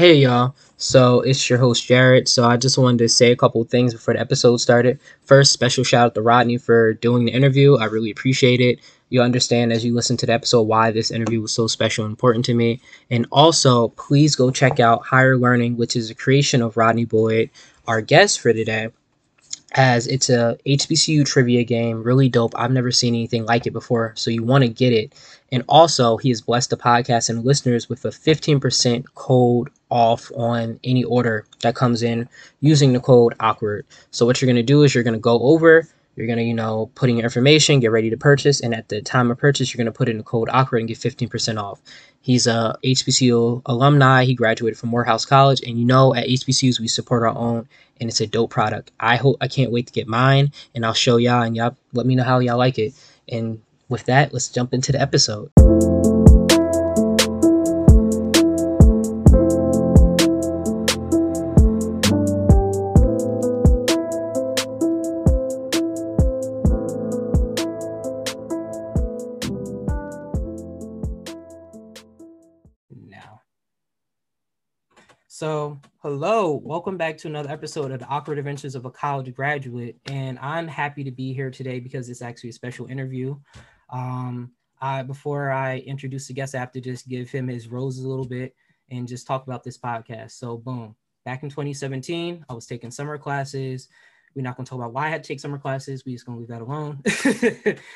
Hey y'all. So it's your host Jared. So I just wanted to say a couple things before the episode started. First, special shout out to Rodney for doing the interview. I really appreciate it. You'll understand as you listen to the episode why this interview was so special and important to me. And also, please go check out Higher Learning, which is a creation of Rodney Boyd, our guest for today as it's a HBCU trivia game, really dope. I've never seen anything like it before, so you want to get it. And also, he has blessed the podcast and listeners with a 15% code off on any order that comes in using the code awkward. So what you're going to do is you're going to go over you're gonna, you know, put in your information, get ready to purchase, and at the time of purchase, you're gonna put in the code awkward and get 15% off. He's a HBCU alumni. He graduated from Morehouse College, and you know, at HBCUs we support our own, and it's a dope product. I hope I can't wait to get mine, and I'll show y'all, and y'all let me know how y'all like it. And with that, let's jump into the episode. So, hello, welcome back to another episode of the Awkward Adventures of a College Graduate. And I'm happy to be here today because it's actually a special interview. Um, I, before I introduce the guest, I have to just give him his roses a little bit and just talk about this podcast. So, boom, back in 2017, I was taking summer classes. We're not going to talk about why I had to take summer classes. We're just going to leave that alone.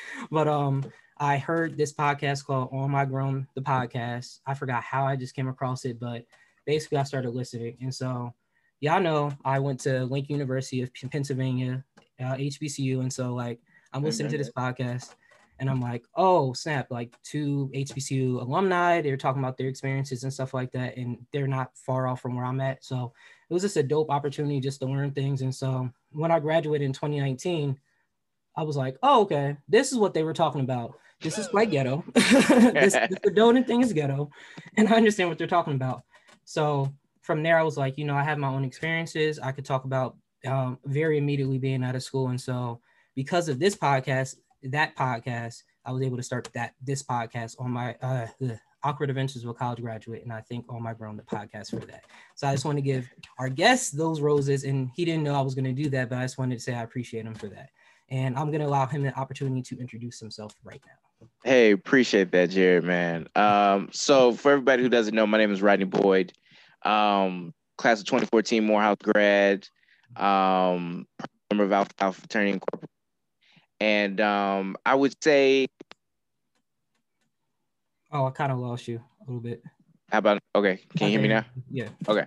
but um, I heard this podcast called On My Grown, the podcast. I forgot how I just came across it, but basically I started listening. And so y'all know I went to Lincoln University of Pennsylvania, uh, HBCU. And so like I'm listening to this podcast and I'm like, oh snap, like two HBCU alumni, they're talking about their experiences and stuff like that. And they're not far off from where I'm at. So it was just a dope opportunity just to learn things. And so when I graduated in 2019, I was like, oh, okay, this is what they were talking about. This is quite ghetto. this, this the donut thing is ghetto. And I understand what they're talking about. So from there, I was like, you know, I have my own experiences. I could talk about um, very immediately being out of school. And so because of this podcast, that podcast, I was able to start that this podcast on my uh, awkward adventures of a college graduate. And I think on my grown the podcast for that. So I just want to give our guests those roses. And he didn't know I was going to do that, but I just wanted to say I appreciate him for that. And I'm going to allow him the opportunity to introduce himself right now. Hey, appreciate that, Jared, man. Um, so for everybody who doesn't know, my name is Rodney Boyd. Um, class of 2014 Morehouse grad, um, member of Alpha, Alpha Fraternity Incorporated. And um, I would say. Oh, I kind of lost you a little bit. How about okay? Can you hear me now? Yeah. Okay.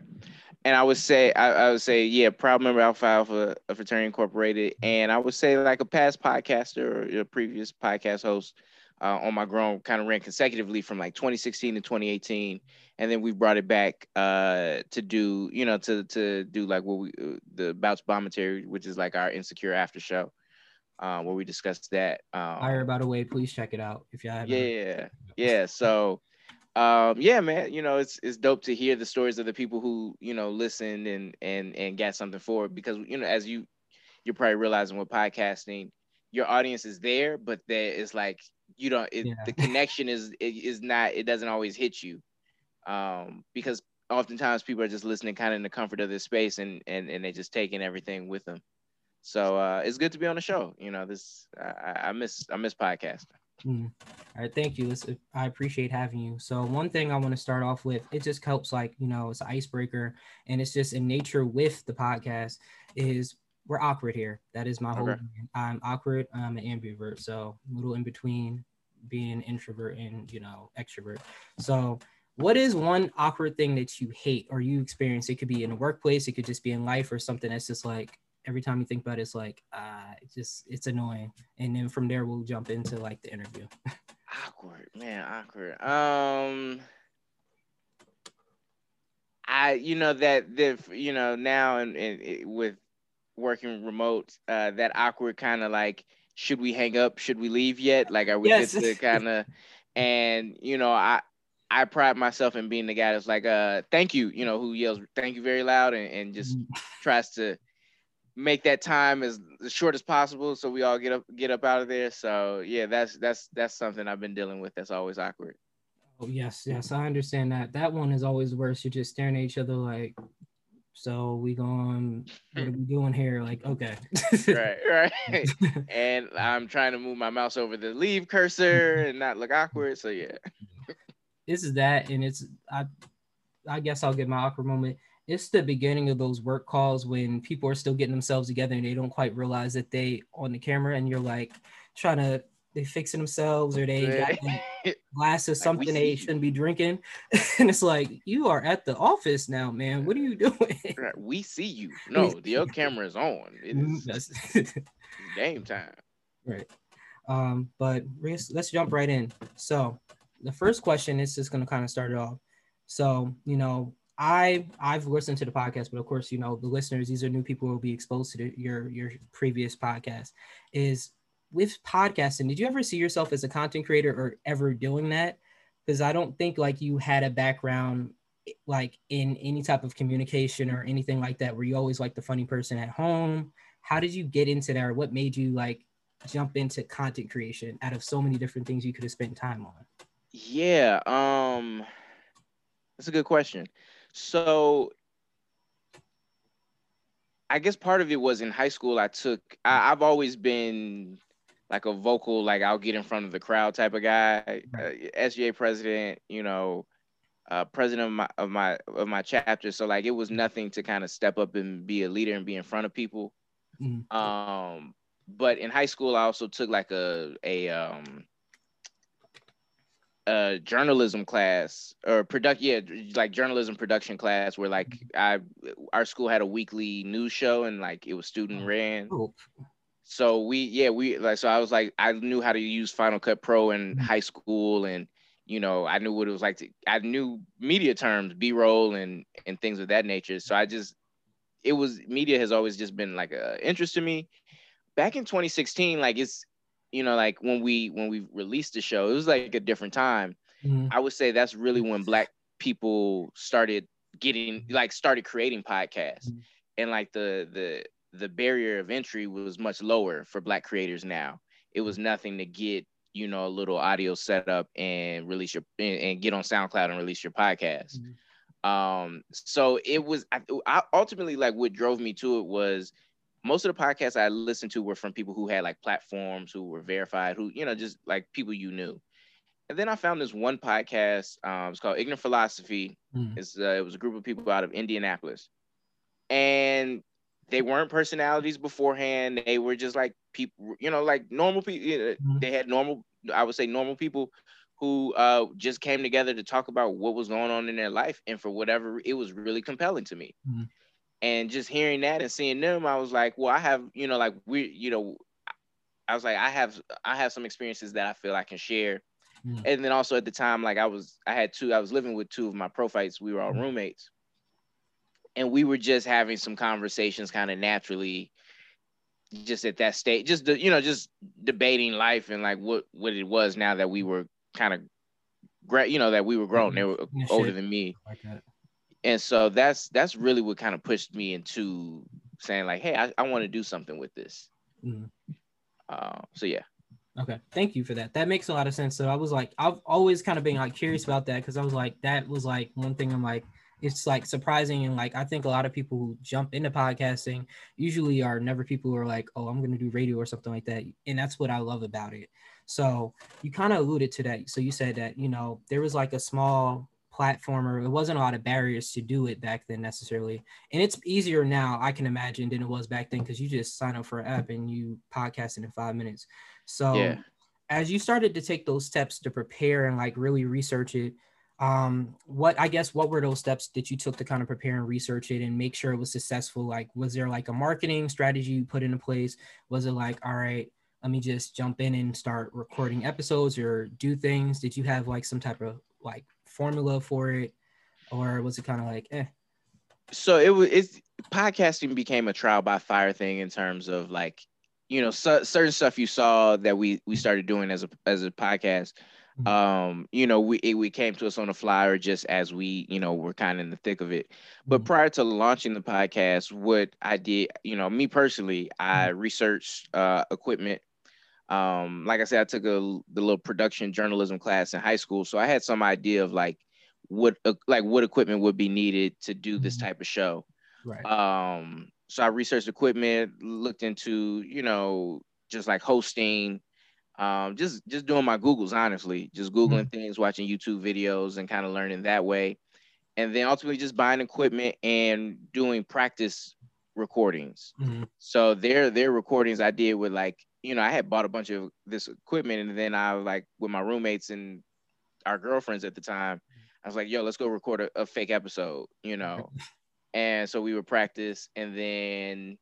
And I would say, I, I would say, yeah, proud member Alpha Alpha Fraternity Incorporated, and I would say like a past podcaster or a previous podcast host uh, on my grown kind of ran consecutively from like 2016 to 2018 and then we brought it back uh, to do you know to to do like what we uh, the Bouts Bombetary which is like our insecure after show uh, where we discussed that um, higher by the way please check it out if you have yeah yeah. So um, yeah man you know it's it's dope to hear the stories of the people who you know listened and and and got something for it because you know as you you're probably realizing with podcasting your audience is there but there is like you don't it, yeah. the connection is is not it doesn't always hit you. Um because oftentimes people are just listening kind of in the comfort of their space and and and they just taking everything with them. So uh it's good to be on the show you know this i, I miss i miss podcasting mm. all right thank you it's, i appreciate having you so one thing i want to start off with it just helps like you know it's an icebreaker and it's just in nature with the podcast is we're awkward here. That is my whole. I'm awkward. I'm an ambivert, so a little in between being introvert and you know extrovert. So, what is one awkward thing that you hate or you experience? It could be in the workplace. It could just be in life or something that's just like every time you think about it, it's like uh, it's just it's annoying. And then from there, we'll jump into like the interview. awkward, man, awkward. Um. I, you know that the you know now and, and with working remote, uh, that awkward kind of like, should we hang up? Should we leave yet? Like, are we yes. to kind of, and you know, I, I pride myself in being the guy that's like, uh, thank you, you know, who yells thank you very loud and, and just mm-hmm. tries to make that time as, as short as possible so we all get up get up out of there. So yeah, that's that's that's something I've been dealing with that's always awkward. Oh yes, yes, I understand that. That one is always worse. You're just staring at each other like, so we going, what are we hmm. doing here? Like, okay. right, right. and I'm trying to move my mouse over the leave cursor and not look awkward. So yeah. this is that, and it's I I guess I'll get my awkward moment. It's the beginning of those work calls when people are still getting themselves together and they don't quite realize that they on the camera and you're like trying to they fixing themselves or they got a glass of something like they shouldn't be drinking. and it's like, you are at the office now, man. What are you doing? We see you. No, the other camera is on. It is game time. Right. Um, but let's, let's jump right in. So the first question is just going to kind of start it off. So, you know, I I've listened to the podcast, but of course, you know, the listeners, these are new people who will be exposed to the, your your previous podcast. Is with podcasting, did you ever see yourself as a content creator or ever doing that? Because I don't think like you had a background like in any type of communication or anything like that. Were you always like the funny person at home? How did you get into that? Or what made you like jump into content creation out of so many different things you could have spent time on? Yeah, um, that's a good question. So I guess part of it was in high school. I took. I, have always been like a vocal, like I'll get in front of the crowd type of guy. Uh, SGA president, you know, uh, president of my of my of my chapter. So like it was nothing to kind of step up and be a leader and be in front of people. Mm-hmm. Um, but in high school, I also took like a a um a journalism class or product yeah like journalism production class where like I our school had a weekly news show and like it was student oh. ran. Oh so we yeah we like so i was like i knew how to use final cut pro in mm-hmm. high school and you know i knew what it was like to i knew media terms b-roll and and things of that nature so i just it was media has always just been like a interest to me back in 2016 like it's you know like when we when we released the show it was like a different time mm-hmm. i would say that's really when black people started getting like started creating podcasts mm-hmm. and like the the the barrier of entry was much lower for black creators now. It was nothing to get, you know, a little audio setup and release your and, get on SoundCloud and release your podcast. Mm-hmm. Um, so it was I, I ultimately like what drove me to it was most of the podcasts I listened to were from people who had like platforms, who were verified, who you know, just like people you knew. And then I found this one podcast. Um, it's called Ignorant Philosophy. Mm. It's uh, it was a group of people out of Indianapolis, and they weren't personalities beforehand. They were just like people, you know, like normal people. You know, mm-hmm. They had normal, I would say, normal people who uh, just came together to talk about what was going on in their life, and for whatever, it was really compelling to me. Mm-hmm. And just hearing that and seeing them, I was like, well, I have, you know, like we, you know, I was like, I have, I have some experiences that I feel I can share. Mm-hmm. And then also at the time, like I was, I had two, I was living with two of my prophytes. We were all mm-hmm. roommates and we were just having some conversations kind of naturally just at that stage just the, you know just debating life and like what what it was now that we were kind of great you know that we were grown they were older shit. than me like and so that's that's really what kind of pushed me into saying like hey i, I want to do something with this mm. uh, so yeah okay thank you for that that makes a lot of sense so i was like i've always kind of been like curious about that because i was like that was like one thing i'm like it's like surprising and like I think a lot of people who jump into podcasting usually are never people who are like, oh, I'm gonna do radio or something like that. And that's what I love about it. So you kind of alluded to that. So you said that, you know, there was like a small platformer. It wasn't a lot of barriers to do it back then necessarily. And it's easier now, I can imagine, than it was back then because you just sign up for an app and you podcast it in five minutes. So yeah. as you started to take those steps to prepare and like really research it, um what i guess what were those steps that you took to kind of prepare and research it and make sure it was successful like was there like a marketing strategy you put into place was it like all right let me just jump in and start recording episodes or do things did you have like some type of like formula for it or was it kind of like eh so it was it's podcasting became a trial by fire thing in terms of like you know so, certain stuff you saw that we we started doing as a as a podcast Mm-hmm. um you know we it, we came to us on the fly or just as we you know were kind of in the thick of it but mm-hmm. prior to launching the podcast what i did you know me personally i mm-hmm. researched uh equipment um, like I said, I took a the little production journalism class in high school, so I had some idea of like what uh, like what equipment would be needed to do this mm-hmm. type of show. Right. Um, so I researched equipment, looked into you know just like hosting, um, just just doing my Googles honestly, just googling mm-hmm. things, watching YouTube videos, and kind of learning that way, and then ultimately just buying equipment and doing practice recordings. Mm-hmm. So their their recordings I did with like you know, I had bought a bunch of this equipment, and then I like with my roommates and our girlfriends at the time, I was like, "Yo, let's go record a, a fake episode," you know. and so we would practice, and then,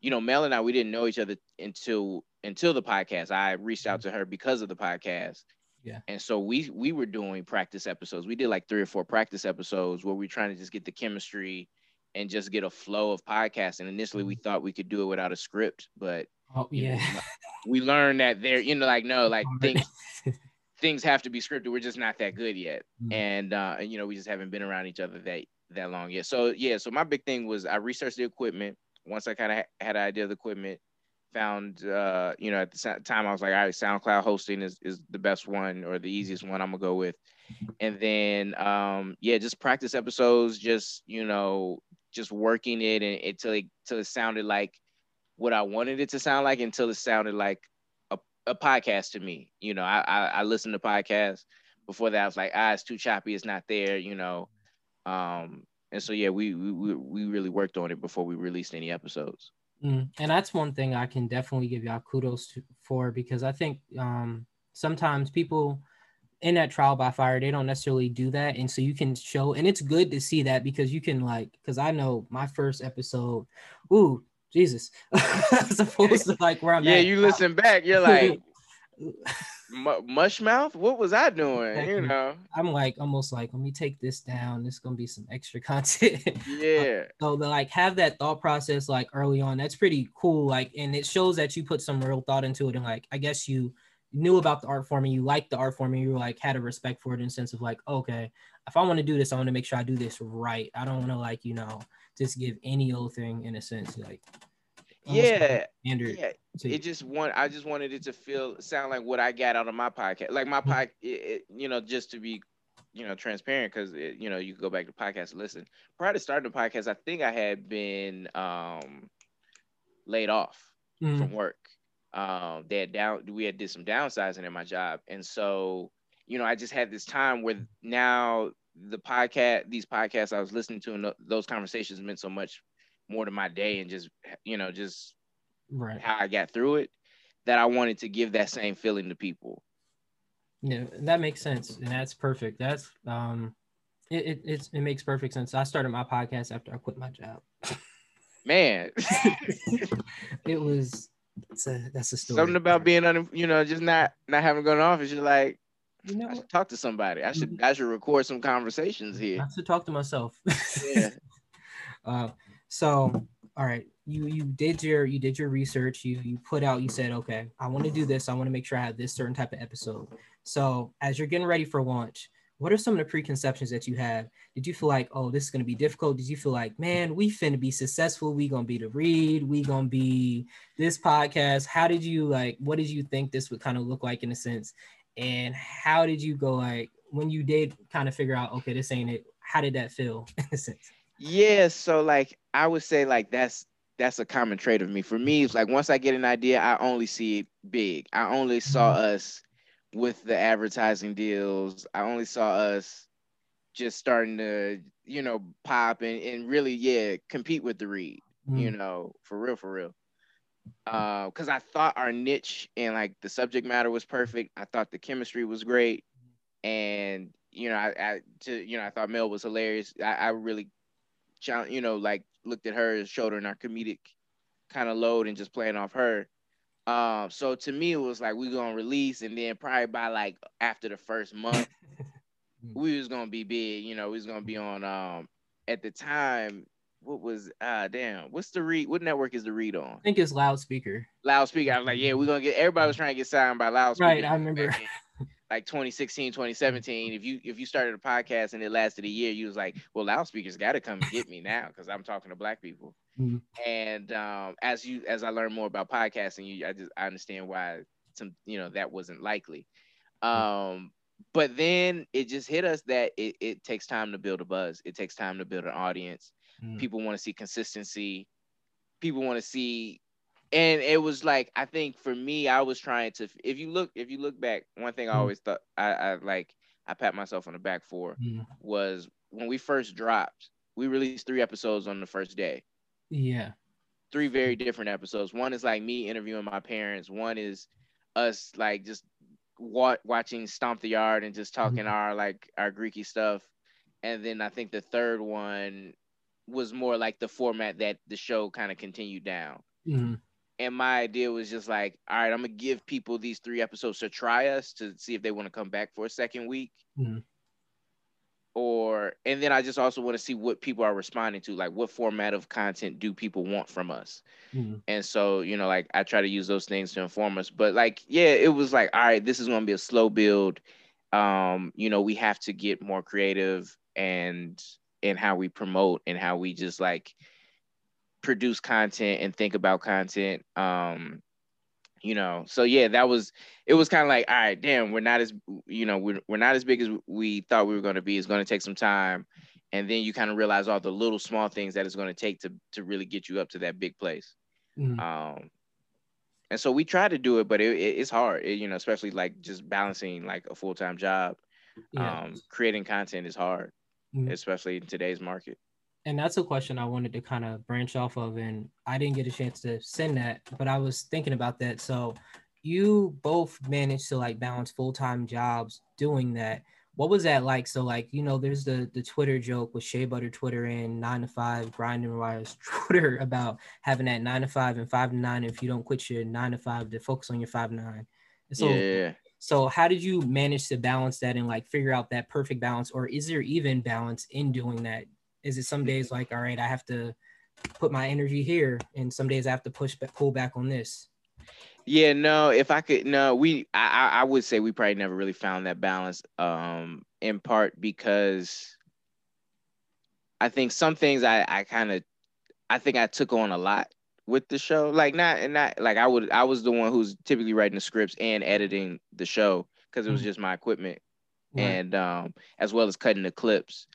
you know, Mel and I we didn't know each other until until the podcast. I reached out to her because of the podcast. Yeah. And so we we were doing practice episodes. We did like three or four practice episodes where we are trying to just get the chemistry and just get a flow of podcasting. Initially, we mm-hmm. thought we could do it without a script, but Oh yeah. Know, we learned that there, you know, like no, like things things have to be scripted. We're just not that good yet. Mm-hmm. And uh, and you know, we just haven't been around each other that that long yet. So yeah, so my big thing was I researched the equipment. Once I kind of ha- had an idea of the equipment, found uh, you know, at the time I was like, all right, SoundCloud hosting is is the best one or the easiest one I'm gonna go with. And then um, yeah, just practice episodes, just you know, just working it and until it till it sounded like what I wanted it to sound like until it sounded like a, a podcast to me. You know, I, I, I listened to podcasts before that. I was like, ah, it's too choppy. It's not there. You know, um, and so yeah, we we we really worked on it before we released any episodes. Mm, and that's one thing I can definitely give y'all kudos to, for because I think um, sometimes people in that trial by fire they don't necessarily do that and so you can show and it's good to see that because you can like because i know my first episode ooh Jesus, as opposed to like where I'm yeah, at. you listen back, you're like mush mouth. What was I doing? You know, I'm like almost like let me take this down. This gonna be some extra content. Uh, yeah. so to like have that thought process like early on, that's pretty cool. Like, and it shows that you put some real thought into it, and like I guess you knew about the art form and you liked the art form and you were like had a respect for it in the sense of like okay if i want to do this i want to make sure i do this right i don't want to like you know just give any old thing in a sense like yeah Andrew yeah it just want i just wanted it to feel sound like what i got out of my podcast like my mm-hmm. podcast you know just to be you know transparent because you know you can go back to podcast and listen prior to starting the podcast i think i had been um laid off mm. from work um they had down we had did some downsizing in my job and so you know i just had this time where now the podcast these podcasts i was listening to and those conversations meant so much more to my day and just you know just right how I got through it that I wanted to give that same feeling to people. Yeah, that makes sense, and that's perfect. That's um, it it it makes perfect sense. I started my podcast after I quit my job. Man, it was it's a that's a story. Something about being on, you know, just not not having gone office. You're like, you know, I should talk to somebody. I should mm-hmm. I should record some conversations here. I should talk to myself. yeah. Uh, so, all right, you you did your you did your research. You you put out. You said, okay, I want to do this. I want to make sure I have this certain type of episode. So, as you're getting ready for launch, what are some of the preconceptions that you have? Did you feel like, oh, this is gonna be difficult? Did you feel like, man, we finna be successful? We gonna be the read? We gonna be this podcast? How did you like? What did you think this would kind of look like in a sense? And how did you go like when you did kind of figure out, okay, this ain't it? How did that feel in a sense? Yeah, so like I would say like that's that's a common trait of me. For me, it's like once I get an idea, I only see it big. I only saw mm-hmm. us with the advertising deals. I only saw us just starting to, you know, pop and, and really, yeah, compete with the read, mm. you know, for real, for real. Uh, cause I thought our niche and like the subject matter was perfect. I thought the chemistry was great. And, you know, I, I to, you know, I thought Mel was hilarious. I, I really you know, like looked at her, showed her in our comedic kind of load and just playing off her. Um, so to me, it was like we gonna release, and then probably by like after the first month, we was gonna be big. You know, we was gonna be on. Um, at the time, what was ah uh, damn, what's the read? What network is the read on? I think it's loudspeaker. Loudspeaker. I was like, yeah, we're gonna get. Everybody was trying to get signed by loudspeaker. Right, I remember. Like 2016 2017 if you if you started a podcast and it lasted a year you was like well loudspeakers got to come and get me now because i'm talking to black people. Mm-hmm. and um, as you as i learn more about podcasting you i just i understand why some you know that wasn't likely. Um but then it just hit us that it, it takes time to build a buzz. It takes time to build an audience. Mm-hmm. people want to see consistency. People want to see and it was like I think for me, I was trying to. If you look, if you look back, one thing I mm. always thought I, I like I pat myself on the back for was when we first dropped. We released three episodes on the first day. Yeah, three very different episodes. One is like me interviewing my parents. One is us like just wa- watching Stomp the Yard and just talking mm. our like our Greeky stuff. And then I think the third one was more like the format that the show kind of continued down. Mm and my idea was just like, all right, I'm gonna give people these three episodes to try us to see if they want to come back for a second week. Mm-hmm. Or and then I just also want to see what people are responding to, like what format of content do people want from us. Mm-hmm. And so, you know, like I try to use those things to inform us. But like, yeah, it was like, all right, this is gonna be a slow build. Um, you know, we have to get more creative and and how we promote and how we just like produce content and think about content. Um, you know, so yeah, that was it was kind of like, all right, damn, we're not as you know, we're we're not as big as we thought we were gonna be. It's gonna take some time. And then you kind of realize all the little small things that it's gonna take to to really get you up to that big place. Mm-hmm. Um and so we try to do it, but it, it, it's hard, it, you know, especially like just balancing like a full time job. Yeah. Um, creating content is hard, mm-hmm. especially in today's market and that's a question I wanted to kind of branch off of, and I didn't get a chance to send that, but I was thinking about that. So you both managed to like balance full time jobs doing that. What was that like? So like you know, there's the the Twitter joke with Shea Butter Twitter and nine to five grinding wires Twitter about having that nine to five and five to nine. If you don't quit your nine to five, to focus on your five to nine. so yeah. So how did you manage to balance that and like figure out that perfect balance, or is there even balance in doing that? Is it some days like, all right, I have to put my energy here, and some days I have to push back, pull back on this? Yeah, no. If I could, no, we, I, I would say we probably never really found that balance. Um, in part because I think some things I, I kind of, I think I took on a lot with the show. Like not, and not like I would, I was the one who's typically writing the scripts and editing the show because it was mm-hmm. just my equipment, right. and um, as well as cutting the clips.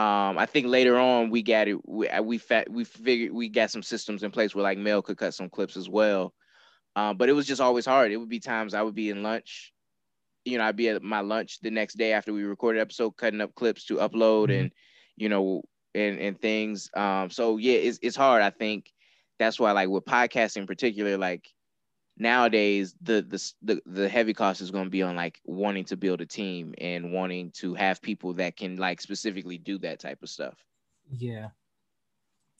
Um, I think later on we got it. We uh, we, fat, we figured we got some systems in place where like Mel could cut some clips as well. Um, but it was just always hard. It would be times I would be in lunch, you know, I'd be at my lunch the next day after we recorded episode, cutting up clips to upload mm-hmm. and you know and and things. Um, so yeah, it's it's hard. I think that's why like with podcasting in particular, like nowadays the the the, the heavy cost is going to be on like wanting to build a team and wanting to have people that can like specifically do that type of stuff. Yeah.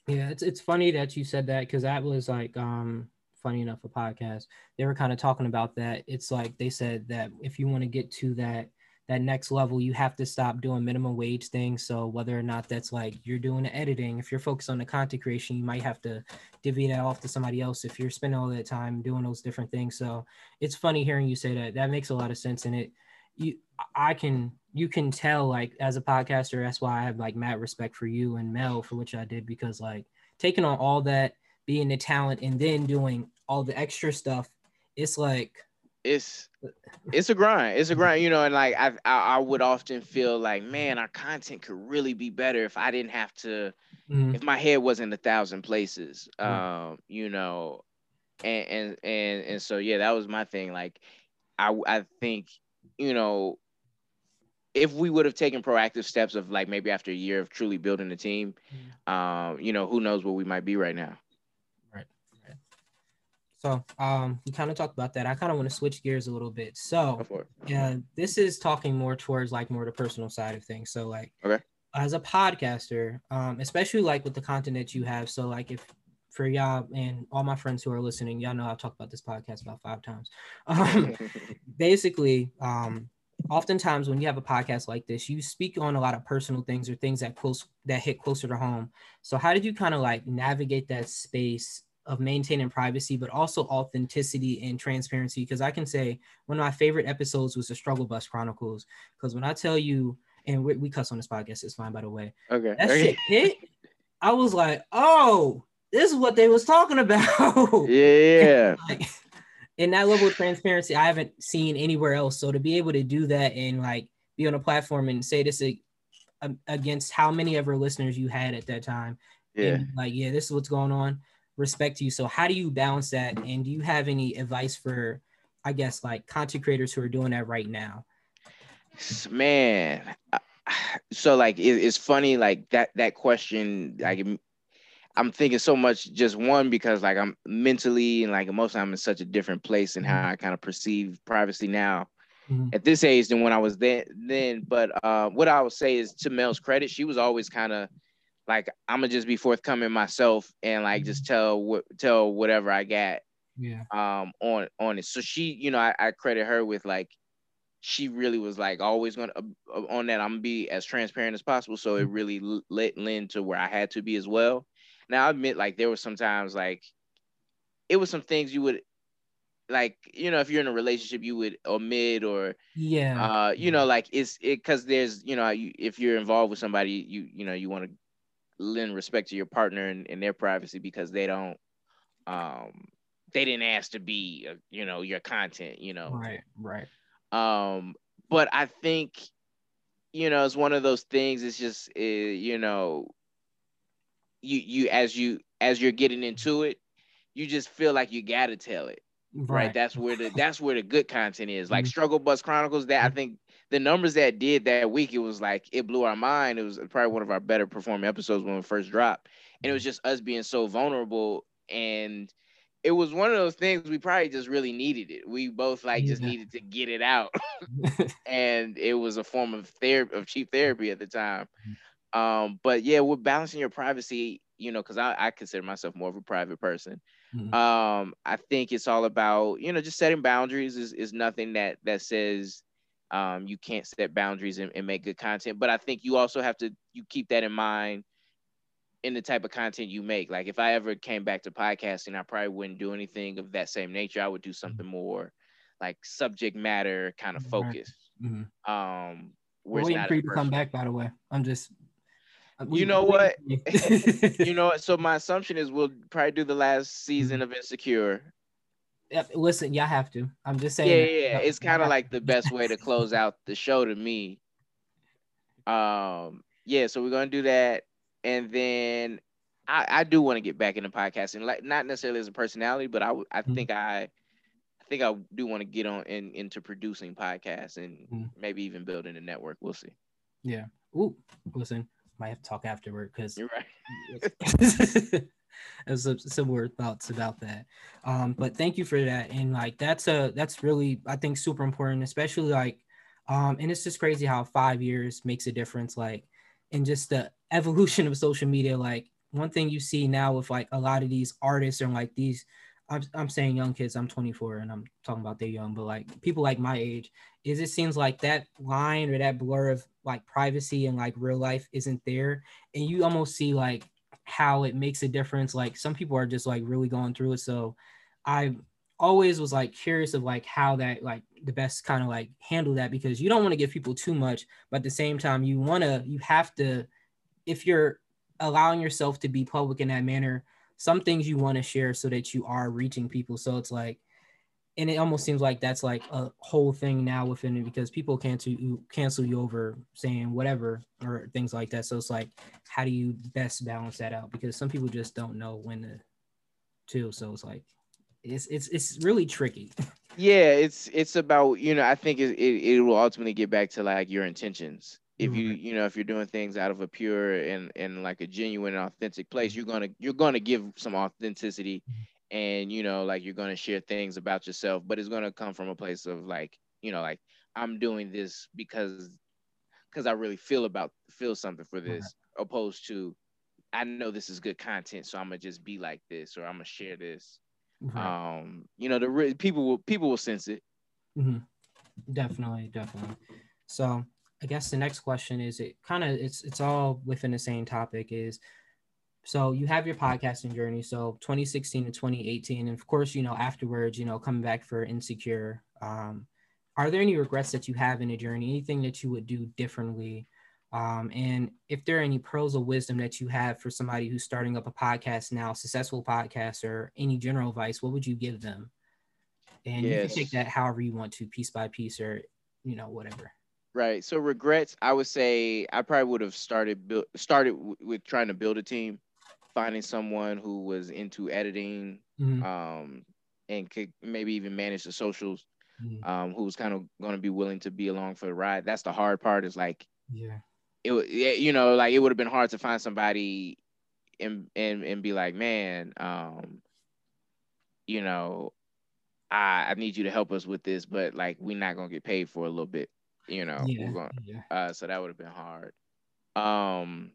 Yeah it's it's funny that you said that because that was like um funny enough a podcast. They were kind of talking about that. It's like they said that if you want to get to that that next level, you have to stop doing minimum wage things. So whether or not that's like you're doing the editing, if you're focused on the content creation, you might have to divvy that off to somebody else if you're spending all that time doing those different things. So it's funny hearing you say that. That makes a lot of sense. And it you I can you can tell like as a podcaster, that's why I have like mad respect for you and Mel for which I did because like taking on all that, being the talent and then doing all the extra stuff, it's like it's it's a grind. It's a grind, you know, and like I, I, I would often feel like, man, our content could really be better if I didn't have to, mm-hmm. if my head wasn't a thousand places, mm-hmm. um, you know, and and and and so yeah, that was my thing. Like, I I think, you know, if we would have taken proactive steps of like maybe after a year of truly building the team, mm-hmm. um, you know, who knows where we might be right now. So um, we kind of talked about that. I kind of want to switch gears a little bit. So yeah, this is talking more towards like more the personal side of things. So like okay. as a podcaster, um, especially like with the content that you have. So like if for y'all and all my friends who are listening, y'all know I've talked about this podcast about five times. Um, basically, um, oftentimes when you have a podcast like this, you speak on a lot of personal things or things that close that hit closer to home. So how did you kind of like navigate that space of maintaining privacy, but also authenticity and transparency. Because I can say one of my favorite episodes was the Struggle Bus Chronicles. Because when I tell you, and we, we cuss on this podcast, it's fine by the way. Okay. That okay. shit hit. I was like, oh, this is what they was talking about. Yeah. like, in that level of transparency, I haven't seen anywhere else. So to be able to do that and like be on a platform and say this um, against how many of our listeners you had at that time, yeah. And like, yeah, this is what's going on. Respect to you. So how do you balance that? And do you have any advice for, I guess, like content creators who are doing that right now? Man, so like it, it's funny, like that that question, like I'm thinking so much just one because like I'm mentally and like emotionally I'm in such a different place and how. I kind of perceive privacy now mm-hmm. at this age than when I was then then. But uh, what I would say is to Mel's credit, she was always kind of like I'm gonna just be forthcoming myself and like just mm-hmm. tell what tell whatever I got yeah um on on it. So she, you know, I, I credit her with like she really was like always gonna uh, on that I'm gonna be as transparent as possible. So it really let lend to where I had to be as well. Now I admit like there was sometimes like it was some things you would like you know if you're in a relationship you would omit or yeah uh you know like it's it because there's you know you, if you're involved with somebody you you know you want to lend respect to your partner and, and their privacy because they don't um they didn't ask to be uh, you know your content you know right right um but i think you know it's one of those things it's just uh, you know you you as you as you're getting into it, you just feel like you gotta tell it. Right. right? That's where the that's where the good content is. Like mm-hmm. Struggle Bus Chronicles, that I mm-hmm. think the numbers that did that week, it was like it blew our mind. It was probably one of our better performing episodes when we first dropped. And it was just us being so vulnerable. And it was one of those things we probably just really needed it. We both like just needed to get it out. and it was a form of therapy of cheap therapy at the time. Mm-hmm. Um, but yeah, we're balancing your privacy, you know, because I, I consider myself more of a private person. Mm-hmm. Um, I think it's all about, you know, just setting boundaries is, is nothing that that says um, you can't set boundaries and, and make good content. But I think you also have to you keep that in mind in the type of content you make. Like if I ever came back to podcasting, I probably wouldn't do anything of that same nature. I would do something mm-hmm. more like subject matter kind of focus. Right. Mm-hmm. Um, we're waiting for you to come back. By the way, I'm just you know what? you know what? So my assumption is we'll probably do the last season mm-hmm. of Insecure. Listen, y'all have to. I'm just saying. Yeah, yeah. It's kind of like the best way to close out the show to me. Um. Yeah. So we're gonna do that, and then I, I do want to get back into podcasting, like not necessarily as a personality, but I I mm-hmm. think I I think I do want to get on in, into producing podcasts and mm-hmm. maybe even building a network. We'll see. Yeah. Ooh, listen, might have to talk afterward because you're right. There's some similar thoughts about that. Um, but thank you for that. And like that's a that's really I think super important, especially like um, and it's just crazy how five years makes a difference, like in just the evolution of social media. Like one thing you see now with like a lot of these artists and like these I'm, I'm saying young kids i'm 24 and i'm talking about they're young but like people like my age is it seems like that line or that blur of like privacy and like real life isn't there and you almost see like how it makes a difference. Like some people are just like really going through it. So i always was like curious of like how that like the best kind of like handle that because you don't want to give people too much but at the same time you want to you have to if you're allowing yourself to be public in that manner some things you want to share so that you are reaching people. So it's like and it almost seems like that's like a whole thing now within it because people cancel you cancel you over saying whatever or things like that. So it's like, how do you best balance that out? Because some people just don't know when to, too. So it's like, it's it's it's really tricky. Yeah, it's it's about you know I think it it, it will ultimately get back to like your intentions. If you you know if you're doing things out of a pure and and like a genuine and authentic place, you're gonna you're gonna give some authenticity mm-hmm and you know like you're going to share things about yourself but it's going to come from a place of like you know like i'm doing this because because i really feel about feel something for this opposed to i know this is good content so i'm gonna just be like this or i'm gonna share this. Um you know the people will people will sense it. Mm-hmm. definitely definitely. So i guess the next question is it kind of it's it's all within the same topic is so you have your podcasting journey. So 2016 to 2018, and of course, you know afterwards, you know coming back for Insecure. Um, are there any regrets that you have in the journey? Anything that you would do differently? Um, and if there are any pearls of wisdom that you have for somebody who's starting up a podcast now, successful podcast, or any general advice, what would you give them? And yes. you can take that however you want to, piece by piece, or you know whatever. Right. So regrets, I would say I probably would have started build, started w- with trying to build a team, finding someone who was into editing, mm-hmm. um, and could maybe even manage the socials, mm-hmm. um, who was kind of going to be willing to be along for the ride. That's the hard part. Is like, yeah, it you know like it would have been hard to find somebody and and and be like, man, um, you know, I I need you to help us with this, but like we're not gonna get paid for a little bit you know. Yeah, going, yeah. Uh, so that would have been hard. Um,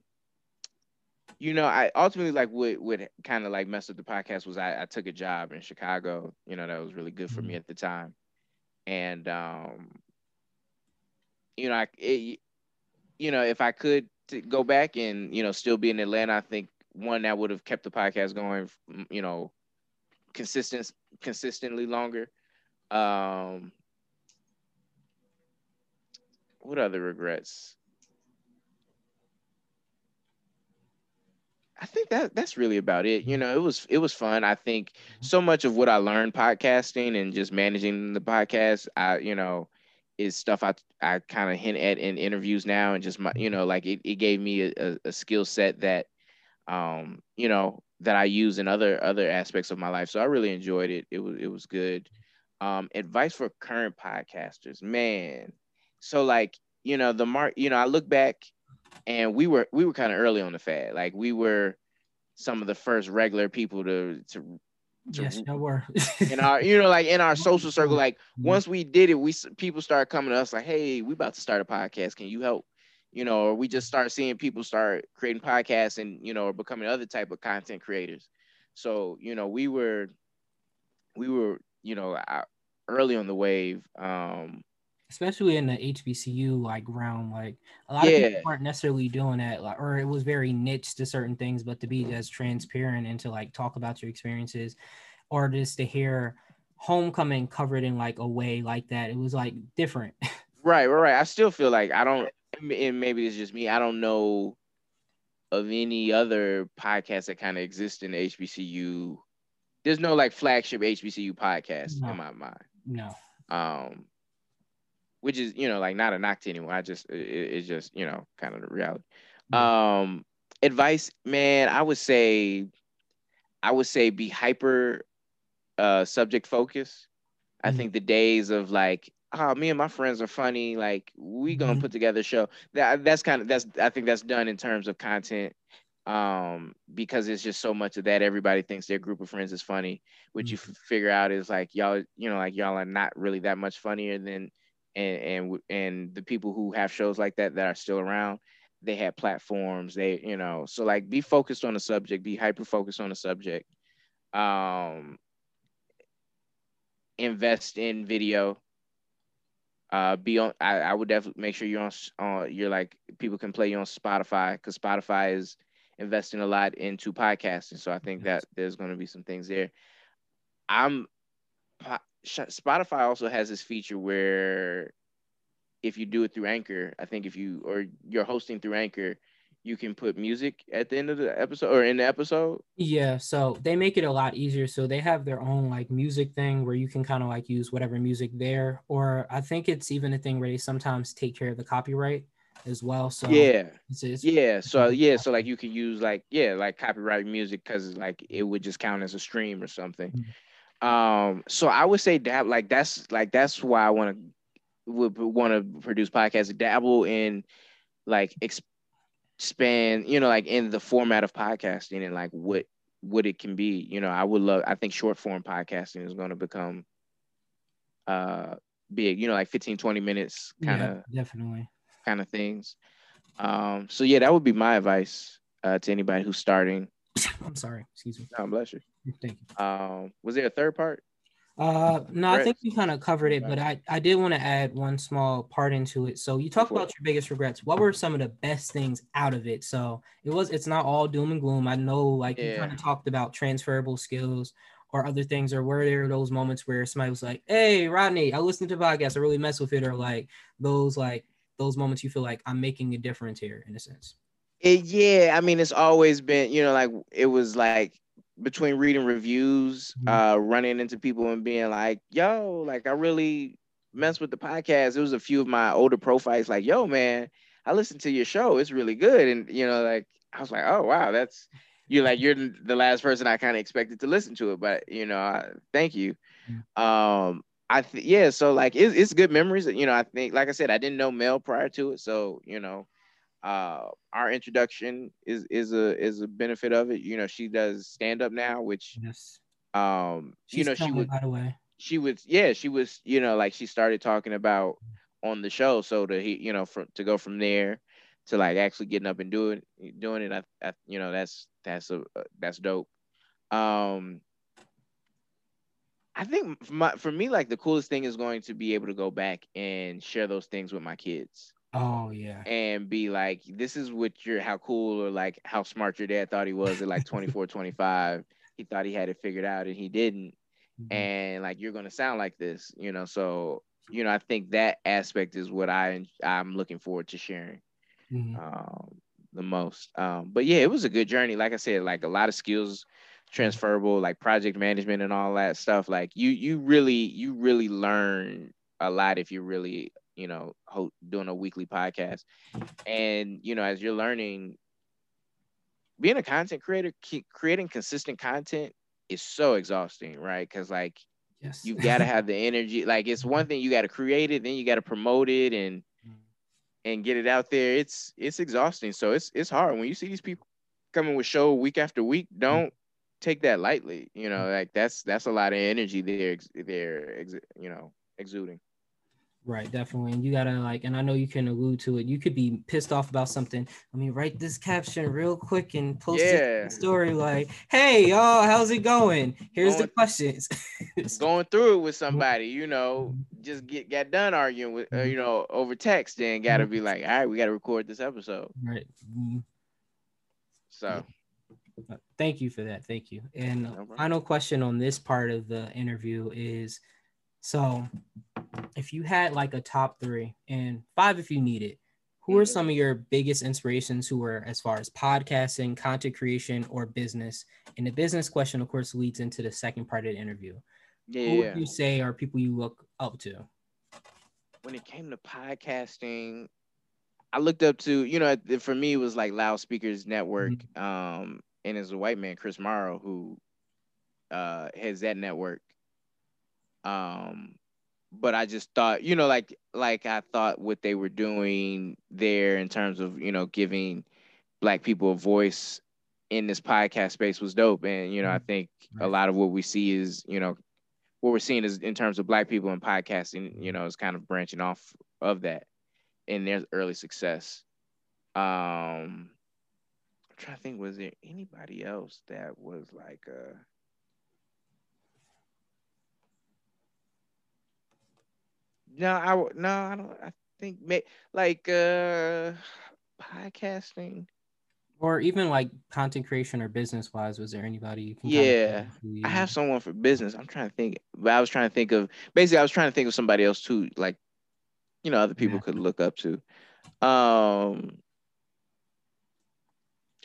you know, I ultimately like what what kind of like messed up the podcast was I, I took a job in Chicago. You know, that was really good for mm-hmm. me at the time, and um, you know, I it, you know if I could go back and you know still be in Atlanta, I think one that would have kept the podcast going. You know, consistent consistently longer. Um, what other regrets? I think that that's really about it. You know, it was it was fun. I think so much of what I learned podcasting and just managing the podcast, I you know, is stuff I I kind of hint at in interviews now, and just my you know like it, it gave me a, a skill set that, um, you know that I use in other other aspects of my life. So I really enjoyed it. It was it was good. Um, advice for current podcasters, man so like you know the mark you know i look back and we were we were kind of early on the fad. Like we were some of the first regular people to to, to yes no were. in our you know like in our social circle like mm-hmm. once we did it we people started coming to us like hey we about to start a podcast. Can you help? You know or we just start seeing people start creating podcasts and you know or becoming other type of content creators. So you know we were we were you know early on the wave um especially in the HBCU like realm. Like a lot yeah. of people aren't necessarily doing that, like, or it was very niche to certain things. But to be as transparent and to like talk about your experiences, or just to hear homecoming covered in like a way like that, it was like different. right, right, right. I still feel like I don't, and maybe it's just me. I don't know of any other podcast that kind of exists in the HBCU. There's no like flagship HBCU podcast no. in my mind. No. Um, which is you know like not a knock to anyone. I just it, it's just you know kind of the reality. Um, advice, man, I would say, I would say be hyper uh subject focused. Mm-hmm. I think the days of like oh me and my friends are funny like we gonna mm-hmm. put together a show that that's kind of that's i think that's done in terms of content um because it's just so much of that everybody thinks their group of friends is funny which mm-hmm. you f- figure out is like y'all you know like y'all are not really that much funnier than and and and the people who have shows like that that are still around they have platforms they you know so like be focused on the subject be hyper focused on the subject. Um invest in video. Uh be on i, I would definitely make sure you're on uh, you're like people can play you on spotify because spotify is investing a lot into podcasting so i think that there's going to be some things there. I'm Spotify also has this feature where if you do it through Anchor, I think if you or you're hosting through Anchor, you can put music at the end of the episode or in the episode. Yeah, so they make it a lot easier. So they have their own like music thing where you can kind of like use whatever music there, or I think it's even a thing where they sometimes take care of the copyright as well. So yeah, it's, it's, yeah, so yeah, so like you can use like yeah, like copyright music because like it would just count as a stream or something. Mm-hmm. Um, so I would say dab like that's like that's why I want to would want to produce podcasts. Dabble in like expand, you know, like in the format of podcasting and like what what it can be. You know, I would love. I think short form podcasting is going to become uh big. You know, like 15, 20 minutes kind of yeah, definitely kind of things. Um, so yeah, that would be my advice uh, to anybody who's starting. I'm sorry. Excuse me. God bless you. Thank you. Um, was there a third part? Uh, no, I think you kind of covered it, but I, I did want to add one small part into it. So you talked about your biggest regrets. What were some of the best things out of it? So it was, it's not all doom and gloom. I know, like yeah. you kind of talked about transferable skills or other things, or were there those moments where somebody was like, "Hey, Rodney, I listened to the podcast, I really mess with it," or like those like those moments you feel like I'm making a difference here in a sense. It, yeah, I mean, it's always been, you know, like it was like between reading reviews, mm-hmm. uh, running into people and being like, yo, like I really mess with the podcast. It was a few of my older prophytes, like, yo, man, I listened to your show. It's really good. And you know, like I was like, oh wow, that's you like you're the last person I kind of expected to listen to it. But you know, I, thank you. Mm-hmm. Um, I th- yeah, so like it's, it's good memories. You know, I think like I said, I didn't know Mel prior to it, so you know, uh, our introduction is is a is a benefit of it. You know, she does stand up now, which yes. um, She's you know, she would by the way. She was yeah, she was you know like she started talking about on the show, so to he you know from to go from there to like actually getting up and doing doing it, I, I you know that's that's a that's dope. Um, I think for, my, for me, like the coolest thing is going to be able to go back and share those things with my kids. Oh yeah. And be like, this is what you're how cool or like how smart your dad thought he was at like 24, 25. He thought he had it figured out and he didn't. Mm-hmm. And like you're gonna sound like this, you know. So, you know, I think that aspect is what I I'm looking forward to sharing mm-hmm. um, the most. Um, but yeah, it was a good journey. Like I said, like a lot of skills transferable, like project management and all that stuff. Like you you really you really learn a lot if you really you know, doing a weekly podcast. And, you know, as you're learning, being a content creator, creating consistent content is so exhausting, right? Because, like, yes. you got to have the energy. Like, it's one thing you got to create it, then you got to promote it and, mm. and get it out there. It's, it's exhausting. So it's, it's hard when you see these people coming with show week after week. Don't, take that lightly you know mm. like that's that's a lot of energy they're they're you know exuding Right, definitely. And you gotta like, and I know you can allude to it. You could be pissed off about something. I mean, write this caption real quick and post yeah. story like, "Hey, y'all, how's it going? Here's going, the questions." going through it with somebody, you know, just get got done arguing with, uh, you know, over text, and gotta be like, "All right, we gotta record this episode." Right. Mm-hmm. So. Thank you for that. Thank you. And no final question on this part of the interview is so, if you had like a top three and five if you need it, who are mm-hmm. some of your biggest inspirations who are as far as podcasting, content creation, or business? And the business question, of course, leads into the second part of the interview. Yeah. Who would you say are people you look up to? When it came to podcasting, I looked up to, you know, for me, it was like Loudspeakers Network. Mm-hmm. Um, and as a white man, Chris Morrow, who uh, has that network. Um, but I just thought, you know, like like I thought what they were doing there in terms of, you know, giving black people a voice in this podcast space was dope. And, you know, I mm-hmm. think a lot of what we see is, you know, what we're seeing is in terms of black people in podcasting, you know, is kind of branching off of that in their early success. Um I'm trying to think, was there anybody else that was like uh No, I no, I don't. I think like uh podcasting or even like content creation or business wise was there anybody you can yeah i have someone for business i'm trying to think but i was trying to think of basically i was trying to think of somebody else too like you know other people yeah. could look up to um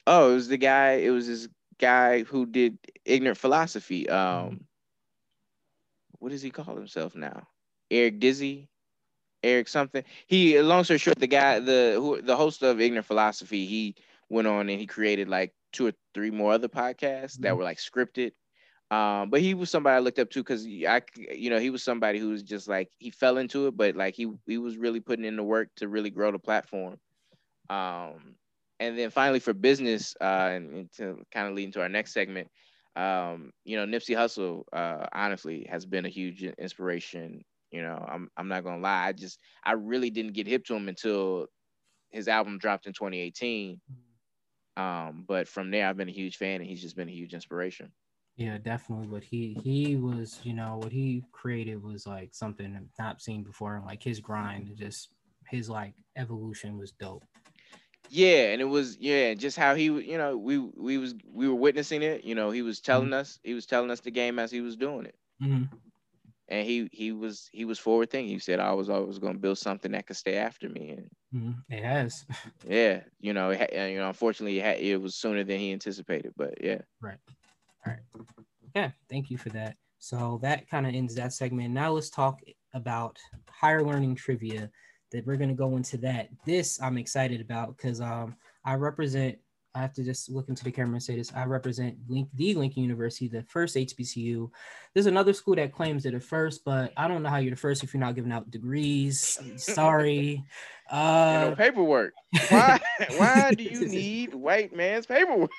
oh it was the guy it was this guy who did ignorant philosophy um what does he call himself now Eric Dizzy, Eric something. He long story short, the guy, the who the host of Ignorant Philosophy, he went on and he created like two or three more other podcasts mm-hmm. that were like scripted. Um, but he was somebody I looked up to because I, you know, he was somebody who was just like he fell into it, but like he he was really putting in the work to really grow the platform. Um, and then finally for business, uh, and, and to kind of lead into our next segment, um, you know, Nipsey Hussle, uh, honestly, has been a huge inspiration you know, I'm I'm not gonna lie. I just I really didn't get hip to him until his album dropped in 2018. Um, but from there, I've been a huge fan, and he's just been a huge inspiration. Yeah, definitely. What he he was, you know, what he created was like something not seen before. Like his grind, just his like evolution was dope. Yeah, and it was yeah, just how he, you know, we we was we were witnessing it. You know, he was telling mm-hmm. us, he was telling us the game as he was doing it. Mm-hmm. And he he was he was forward thinking. He said, "I was always going to build something that could stay after me." And mm-hmm. it has. yeah, you know, it, you know, unfortunately, it, had, it was sooner than he anticipated. But yeah. Right. All right. Yeah, thank you for that. So that kind of ends that segment. Now let's talk about higher learning trivia. That we're gonna go into that. This I'm excited about because um I represent. I have to just look into the camera and say this. I represent Link, the Lincoln University, the first HBCU. There's another school that claims they're the first, but I don't know how you're the first if you're not giving out degrees. Sorry. Uh, you know, paperwork. Why? why do you need white man's paperwork?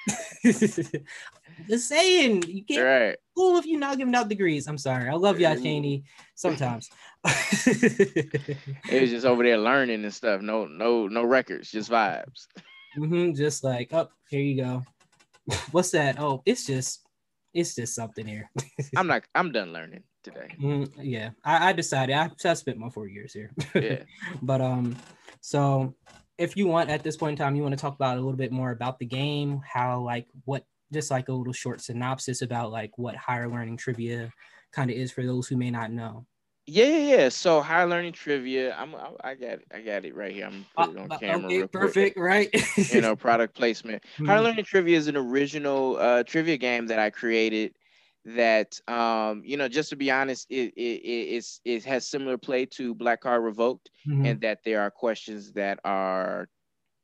Just saying, you can't right. cool if you're not giving out degrees. I'm sorry. I love y'all, Cheyney. Sometimes. it was just over there learning and stuff. No, no, no records, just vibes. Mm-hmm, just like, oh, here you go. What's that? Oh, it's just, it's just something here. I'm not. I'm done learning today. Mm, yeah, I, I decided. I, I spent my four years here. yeah. But um, so if you want at this point in time, you want to talk about a little bit more about the game, how like what just like a little short synopsis about like what higher learning trivia kind of is for those who may not know. Yeah, yeah, yeah. So high learning trivia. I'm I, I got it. I got it right here. I'm put it on uh, camera. Okay, perfect, right? you know, product placement. Mm-hmm. Higher learning trivia is an original uh, trivia game that I created. That um, you know, just to be honest, it it it's it has similar play to Black Card Revoked, mm-hmm. and that there are questions that are,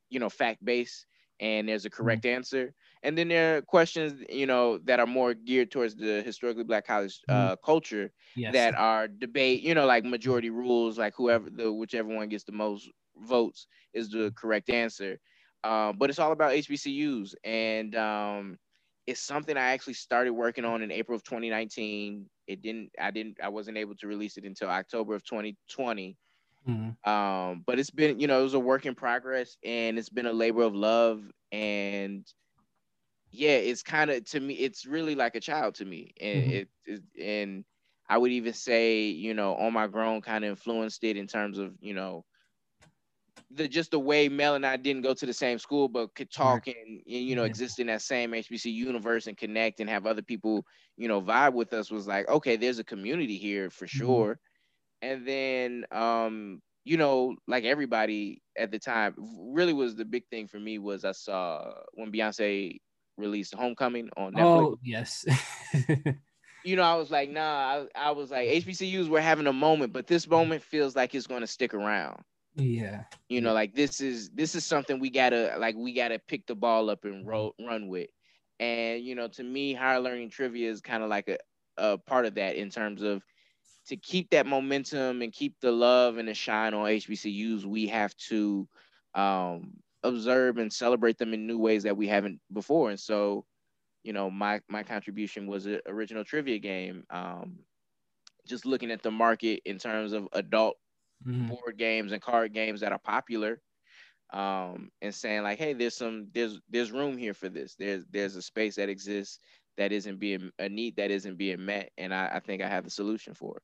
you know, fact based, and there's a correct mm-hmm. answer and then there are questions you know that are more geared towards the historically black college uh, mm-hmm. culture yes. that are debate you know like majority rules like whoever the whichever one gets the most votes is the correct answer um, but it's all about hbcus and um, it's something i actually started working on in april of 2019 it didn't i didn't i wasn't able to release it until october of 2020 Mm-hmm. Um, but it's been, you know, it was a work in progress and it's been a labor of love. And yeah, it's kind of to me, it's really like a child to me, and mm-hmm. it, it and I would even say, you know, on my grown kind of influenced it in terms of, you know, the just the way Mel and I didn't go to the same school, but could talk right. and, you know, yeah. exist in that same HBC universe and connect and have other people, you know, vibe with us was like, okay, there's a community here for mm-hmm. sure. Mm-hmm. And then, um, you know, like everybody at the time, really was the big thing for me was I saw when Beyonce released Homecoming on Netflix. Oh yes. you know, I was like, nah. I, I was like, HBCUs were having a moment, but this moment feels like it's going to stick around. Yeah. You know, like this is this is something we gotta like we gotta pick the ball up and roll run with. And you know, to me, higher learning trivia is kind of like a, a part of that in terms of to keep that momentum and keep the love and the shine on HBCUs, we have to um, observe and celebrate them in new ways that we haven't before. And so, you know, my my contribution was an original trivia game. Um, just looking at the market in terms of adult mm-hmm. board games and card games that are popular, um, and saying like, hey, there's some there's there's room here for this. There's there's a space that exists that isn't being a need that isn't being met, and I, I think I have the solution for it.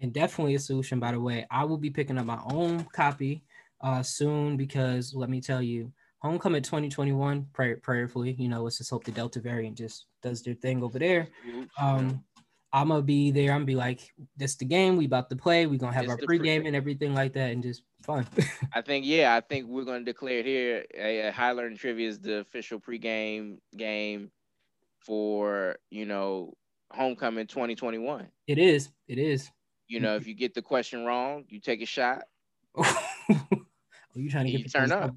And definitely a solution, by the way. I will be picking up my own copy uh, soon because let me tell you, homecoming 2021, pray, prayerfully, you know, let's just hope the Delta variant just does their thing over there. Um, I'm gonna be there. I'm gonna be like, this the game we about to play. We gonna have it's our pregame and everything like that, and just fun. I think yeah, I think we're gonna declare here a, a high learning trivia is the official pregame game for you know homecoming 2021. It is. It is. You know, if you get the question wrong, you take a shot. you trying to get you turn up.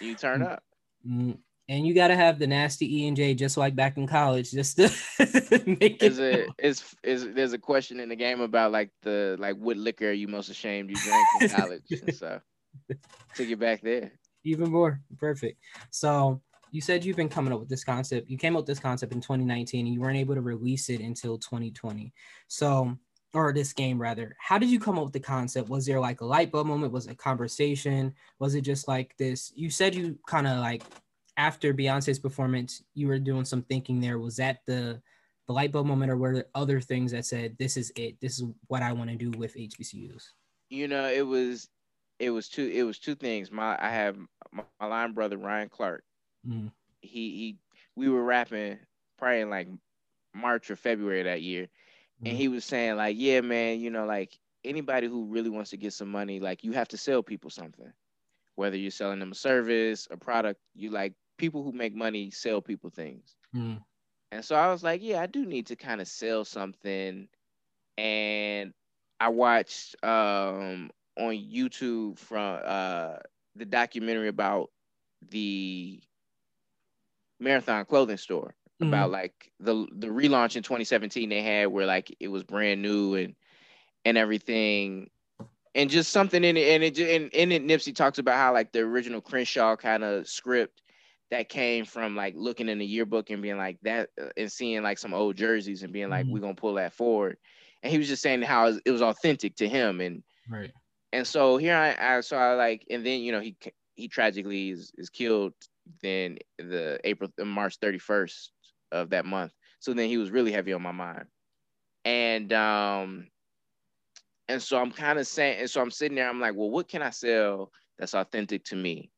You turn up. Mm-hmm. And you got to have the nasty E and J, just like back in college, just to make it. A, is is there's a question in the game about like the like what liquor are you most ashamed you drank in college? and so took you back there. Even more perfect. So you said you've been coming up with this concept. You came up with this concept in 2019, and you weren't able to release it until 2020. So or this game rather how did you come up with the concept was there like a light bulb moment was it a conversation was it just like this you said you kind of like after beyonce's performance you were doing some thinking there was that the the light bulb moment, or were there other things that said, "This is it. This is what I want to do with HBCUs"? You know, it was it was two it was two things. My I have my, my line brother Ryan Clark. Mm. He he we were rapping probably in like March or February that year, mm. and he was saying like, yeah, man, you know, like anybody who really wants to get some money, like you have to sell people something. Whether you're selling them a service, a product, you like people who make money sell people things. Mm. And so I was like, yeah, I do need to kind of sell something. And I watched um, on YouTube from uh, the documentary about the Marathon clothing store mm-hmm. about like the the relaunch in 2017 they had where like it was brand new and and everything and just something in it and it and in it Nipsey talks about how like the original Crenshaw kind of script that came from like looking in the yearbook and being like that uh, and seeing like some old jerseys and being like mm-hmm. we're gonna pull that forward and he was just saying how it was authentic to him and right and so here I, I so I like and then you know he he tragically is, is killed then the April March 31st of that month so then he was really heavy on my mind and um and so I'm kind of saying and so I'm sitting there I'm like well what can I sell that's authentic to me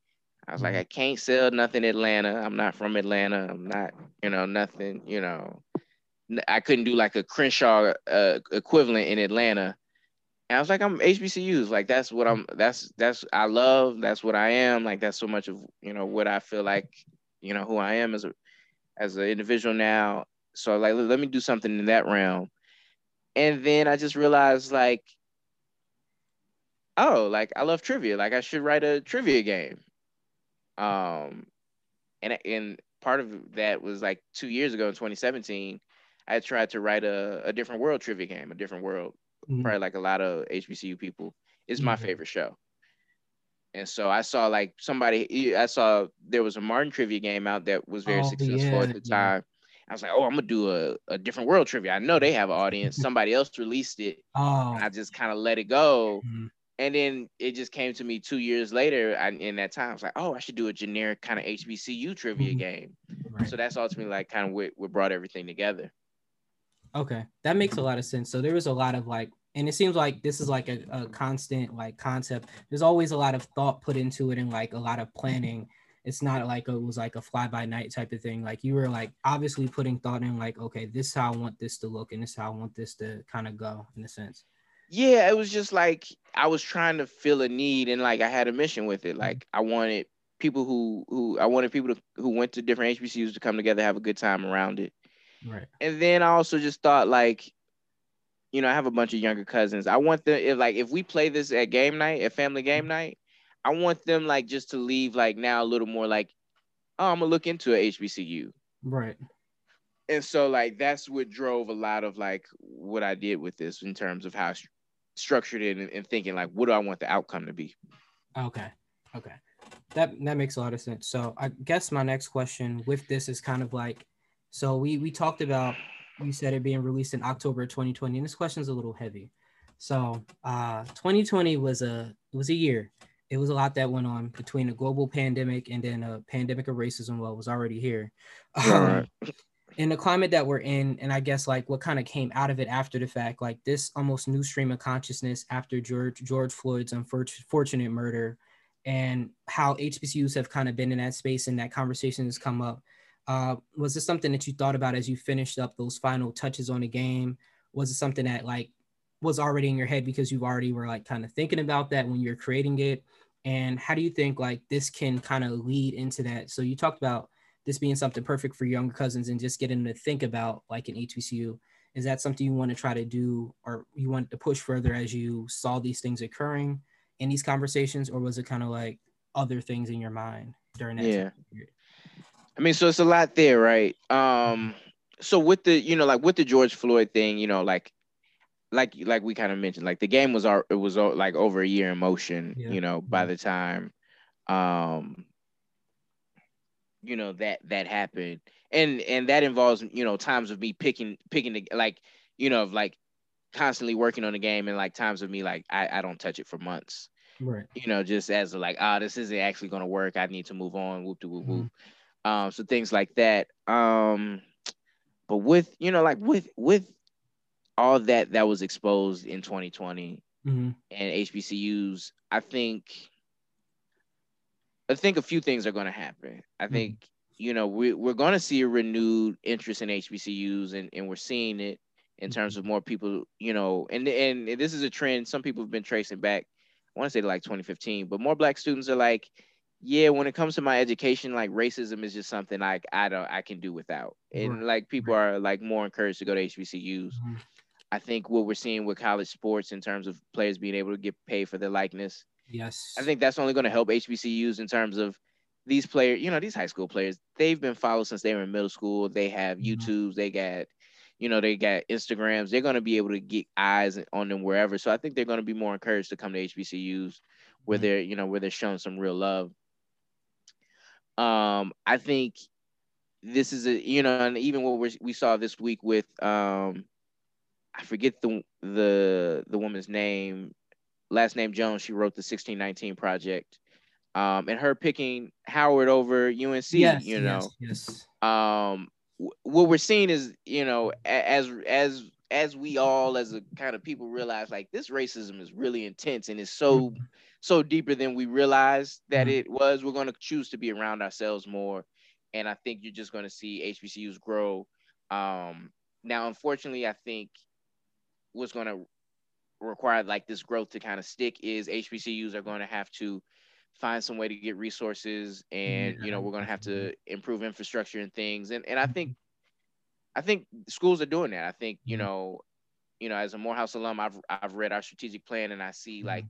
I was mm-hmm. like, I can't sell nothing Atlanta. I'm not from Atlanta. I'm not, you know, nothing, you know. I couldn't do like a Crenshaw uh, equivalent in Atlanta. And I was like, I'm HBCUs. Like that's what I'm. That's that's I love. That's what I am. Like that's so much of you know what I feel like, you know, who I am as a as an individual now. So like, let me do something in that realm. And then I just realized like, oh, like I love trivia. Like I should write a trivia game. Um, and and part of that was like two years ago in 2017, I tried to write a, a different world trivia game, a different world. Mm-hmm. Probably like a lot of HBCU people. It's mm-hmm. my favorite show. And so I saw like somebody, I saw there was a Martin trivia game out that was very oh, successful yeah, at the time. Yeah. I was like, oh, I'm gonna do a, a different world trivia. I know they have an audience. Somebody else released it. Oh. I just kind of let it go. Mm-hmm. And then it just came to me two years later. I, in that time, I was like, oh, I should do a generic kind of HBCU trivia mm-hmm. game. Right. So that's ultimately like kind of what, what brought everything together. Okay, that makes a lot of sense. So there was a lot of like, and it seems like this is like a, a constant like concept. There's always a lot of thought put into it and like a lot of planning. It's not like it was like a fly by night type of thing. Like you were like obviously putting thought in like, okay, this is how I want this to look, and this is how I want this to kind of go in a sense yeah, it was just like I was trying to fill a need and like I had a mission with it. Like I wanted people who who I wanted people to, who went to different HBCUs to come together, have a good time around it. Right. And then I also just thought like, you know, I have a bunch of younger cousins. I want them if like if we play this at game night, at family game night, I want them like just to leave like now a little more like, oh, I'm gonna look into a HBCU. Right. And so like that's what drove a lot of like what I did with this in terms of how structured it and, and thinking like, what do I want the outcome to be? Okay. Okay. That that makes a lot of sense. So I guess my next question with this is kind of like, so we we talked about you said it being released in October 2020, and this question is a little heavy. So uh 2020 was a was a year. It was a lot that went on between a global pandemic and then a pandemic of racism. Well, was already here. Um, in the climate that we're in, and I guess like what kind of came out of it after the fact, like this almost new stream of consciousness after George George Floyd's unfortunate murder, and how HBCUs have kind of been in that space and that conversation has come up. Uh, was this something that you thought about as you finished up those final touches on the game? Was it something that like was already in your head because you already were like kind of thinking about that when you're creating it? And how do you think like this can kind of lead into that? So you talked about this being something perfect for younger cousins and just getting to think about like an HBCU. Is that something you want to try to do or you want to push further as you saw these things occurring in these conversations, or was it kind of like other things in your mind during that yeah. I mean, so it's a lot there, right? Um, so with the, you know, like with the George Floyd thing, you know, like like like we kind of mentioned, like the game was our it was like over a year in motion, yeah. you know, by the time um you know that that happened. And and that involves you know times of me picking picking the like you know of like constantly working on the game and like times of me like I, I don't touch it for months. Right. You know just as like ah oh, this isn't actually going to work. I need to move on. Whoop de whoop whoop mm-hmm. Um so things like that um but with you know like with with all that that was exposed in 2020 mm-hmm. and HBCUs, I think I think a few things are going to happen. I Mm-hmm. think you know we we're going to see a renewed interest in HBCUs, and and we're seeing it in terms of more people. You know, and and this is a trend some people have been tracing back. I want to say to like 2015, but more Black students are like, yeah, when it comes to my education, like racism is just something like I don't I can do without, and Right. like people are like more encouraged to go to HBCUs. Mhm. I think what we're seeing with college sports in terms of players being able to get paid for their likeness, Yes. I think that's only going to help HBCUs in terms of these players, you know, these high school players, they've been followed since they were in middle school. They have Mhm. YouTubes, they got, you know, they got Instagrams. They're going to be able to get eyes on them wherever. So I think they're going to be more encouraged to come to HBCUs where they're, you know, where they're showing some real love. Um, I think this is a, you know, and even what we we saw this week with, um, I forget the the the woman's name, last name Jones. She wrote the 1619 project, um, and her picking Howard over UNC. yes, you know, Yes. um, what we're seeing is, you know, as as as we all as a kind of people realize, like this racism is really intense and it's so Mhm. So deeper than we realized that Mhm. it was. We're going to choose to be around ourselves more, and I think you're just going to see HBCUs grow. Um, now, unfortunately, I think what's going to require like this growth to kind of stick is HBCUs are going to have to find some way to get resources, and you know we're going to have to improve infrastructure and things. And and I Mhm. think I think schools are doing that. I think you Mhm. know, you know, as a Morehouse alum, I've I've read our strategic plan, and I see like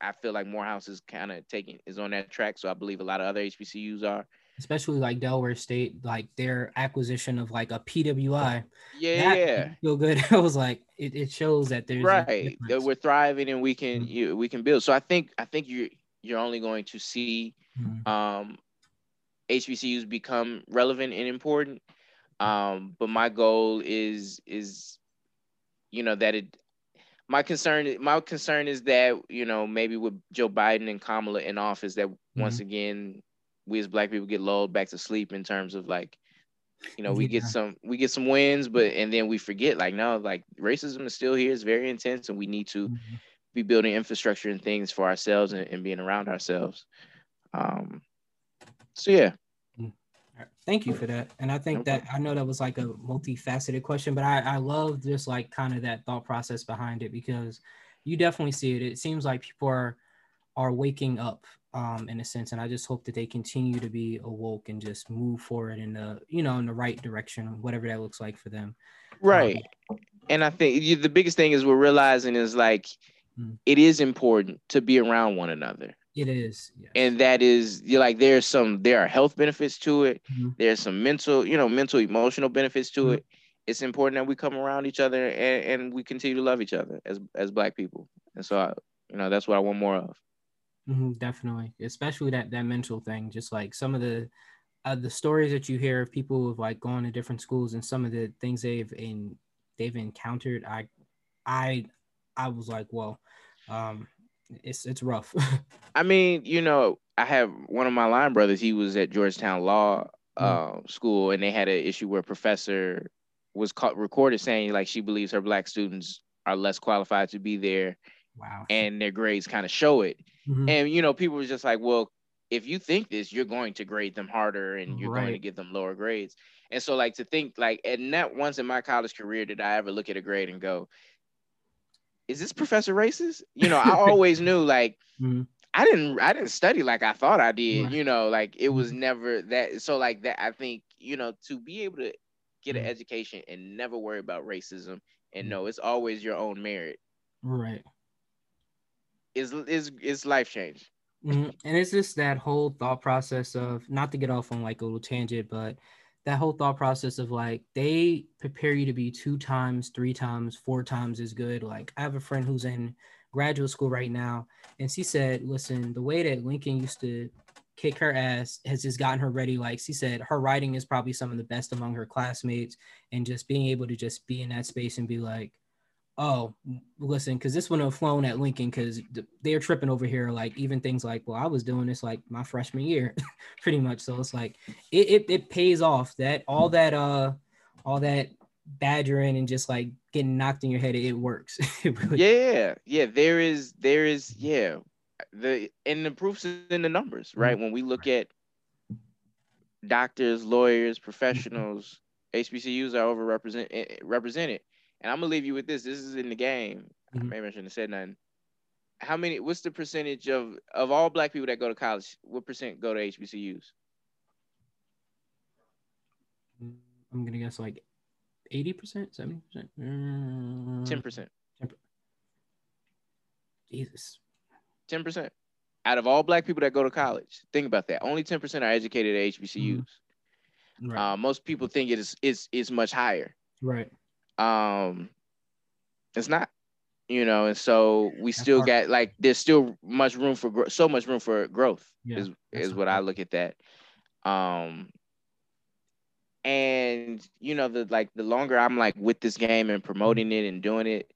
I feel like Morehouse is kind of taking is on that track. So I believe a lot of other HBCUs are. Especially like Delaware State, like their acquisition of like a PWI. Yeah, yeah. feel good. I was like, it, it shows that there's right. That we're thriving and we can Mhm. you we can build. So I think I think you you're only going to see Mhm. um HBCUs become relevant and important. Um, but my goal is is you know that it my concern my concern is that you know maybe with Joe Biden and Kamala in office that once again we as black people get lulled back to sleep in terms of like you know we get some we get some wins but and then we forget like no like racism is still here it's very intense and we need to Mhm. be building infrastructure and things for ourselves and, and being around ourselves um so yeah. Thank you for that. And I think that I know that was like a multifaceted question, but I, I love just like kind of that thought process behind it because you definitely see it. It seems like people are are waking up um in a sense. And I just hope that they continue to be awoke and just move forward in the you know in the right direction, whatever that looks like for them. right and i think you, the biggest thing is we're realizing is like Mm. it is important to be around one another It is. Yes. and that is you're like there's some there are health benefits to it Mhm. there's some mental you know mental emotional benefits to Mhm. it it's important that we come around each other and, and we continue to love each other as as black people and so I, you know that's what i want more of Mhm, definitely, especially that that mental thing. Just like some of the uh, the stories that you hear of people who've like gone to different schools and some of the things they've in they've encountered. I I I was like, well, um, it's it's rough. I mean, you know, I have one of my line brothers. He was at Georgetown Law Mm. uh, School, and they had an issue where a professor was caught recorded saying like she believes her black students are less qualified to be there, wow. and their grades kind of show it. Mhm. And you know, people were just like, well, if you think this, you're going to grade them harder, and you're going to give them lower grades. And so, like to think like, and not once in my college career did I ever look at a grade and go, "Is this professor racist?" You know, I always knew like Mhm. I didn't I didn't study like I thought I did, Right. you know, like it was Mhm. never that so like that I think, you know, to be able to get an Mhm. education and never worry about racism and Mhm. know it's always your own merit Right. is is is life change. Mhm. And it's just that whole thought process of not to get off on like a little tangent, but that whole thought process of like they prepare you to be two times, three times, four times as good. Like I have a friend who's in graduate school right now, and she said, "Listen, the way that Lincoln used to kick her ass has just gotten her ready. Like she said, her writing is probably some of the best among her classmates, and just being able to just be in that space and be like." Oh, listen, because this wouldn't have flown at Lincoln because they're tripping over here. Like even things like, well, I was doing this like my freshman year, pretty much. So it's like it, it it pays off that all that uh all that badgering and just like getting knocked in your head, it works. it really yeah, yeah. There is, there is, yeah. The and the proofs in the numbers, right? Mm-hmm. When we look at doctors, lawyers, professionals, HBCUs are overrepresented. Eh, represented. And I'm gonna leave you with this. This is in the game. Mm-hmm. Maybe I shouldn't have said nothing. How many? What's the percentage of of all Black people that go to college? What percent go to HBCUs? I'm gonna guess like eighty percent, seventy percent, mm. ten percent. Jesus. Ten percent. Out of all black people that go to college, think about that. Only ten percent are educated at HBCUs. Mm-hmm. Right. Uh, most people think it is is is much higher. Right. Um, it's not. You know, and so we That's still got like there's still much room for gro- so much room for growth. Yeah. Is is what I look at that. Um, and you know the like the longer i'm like with this game and promoting it and doing it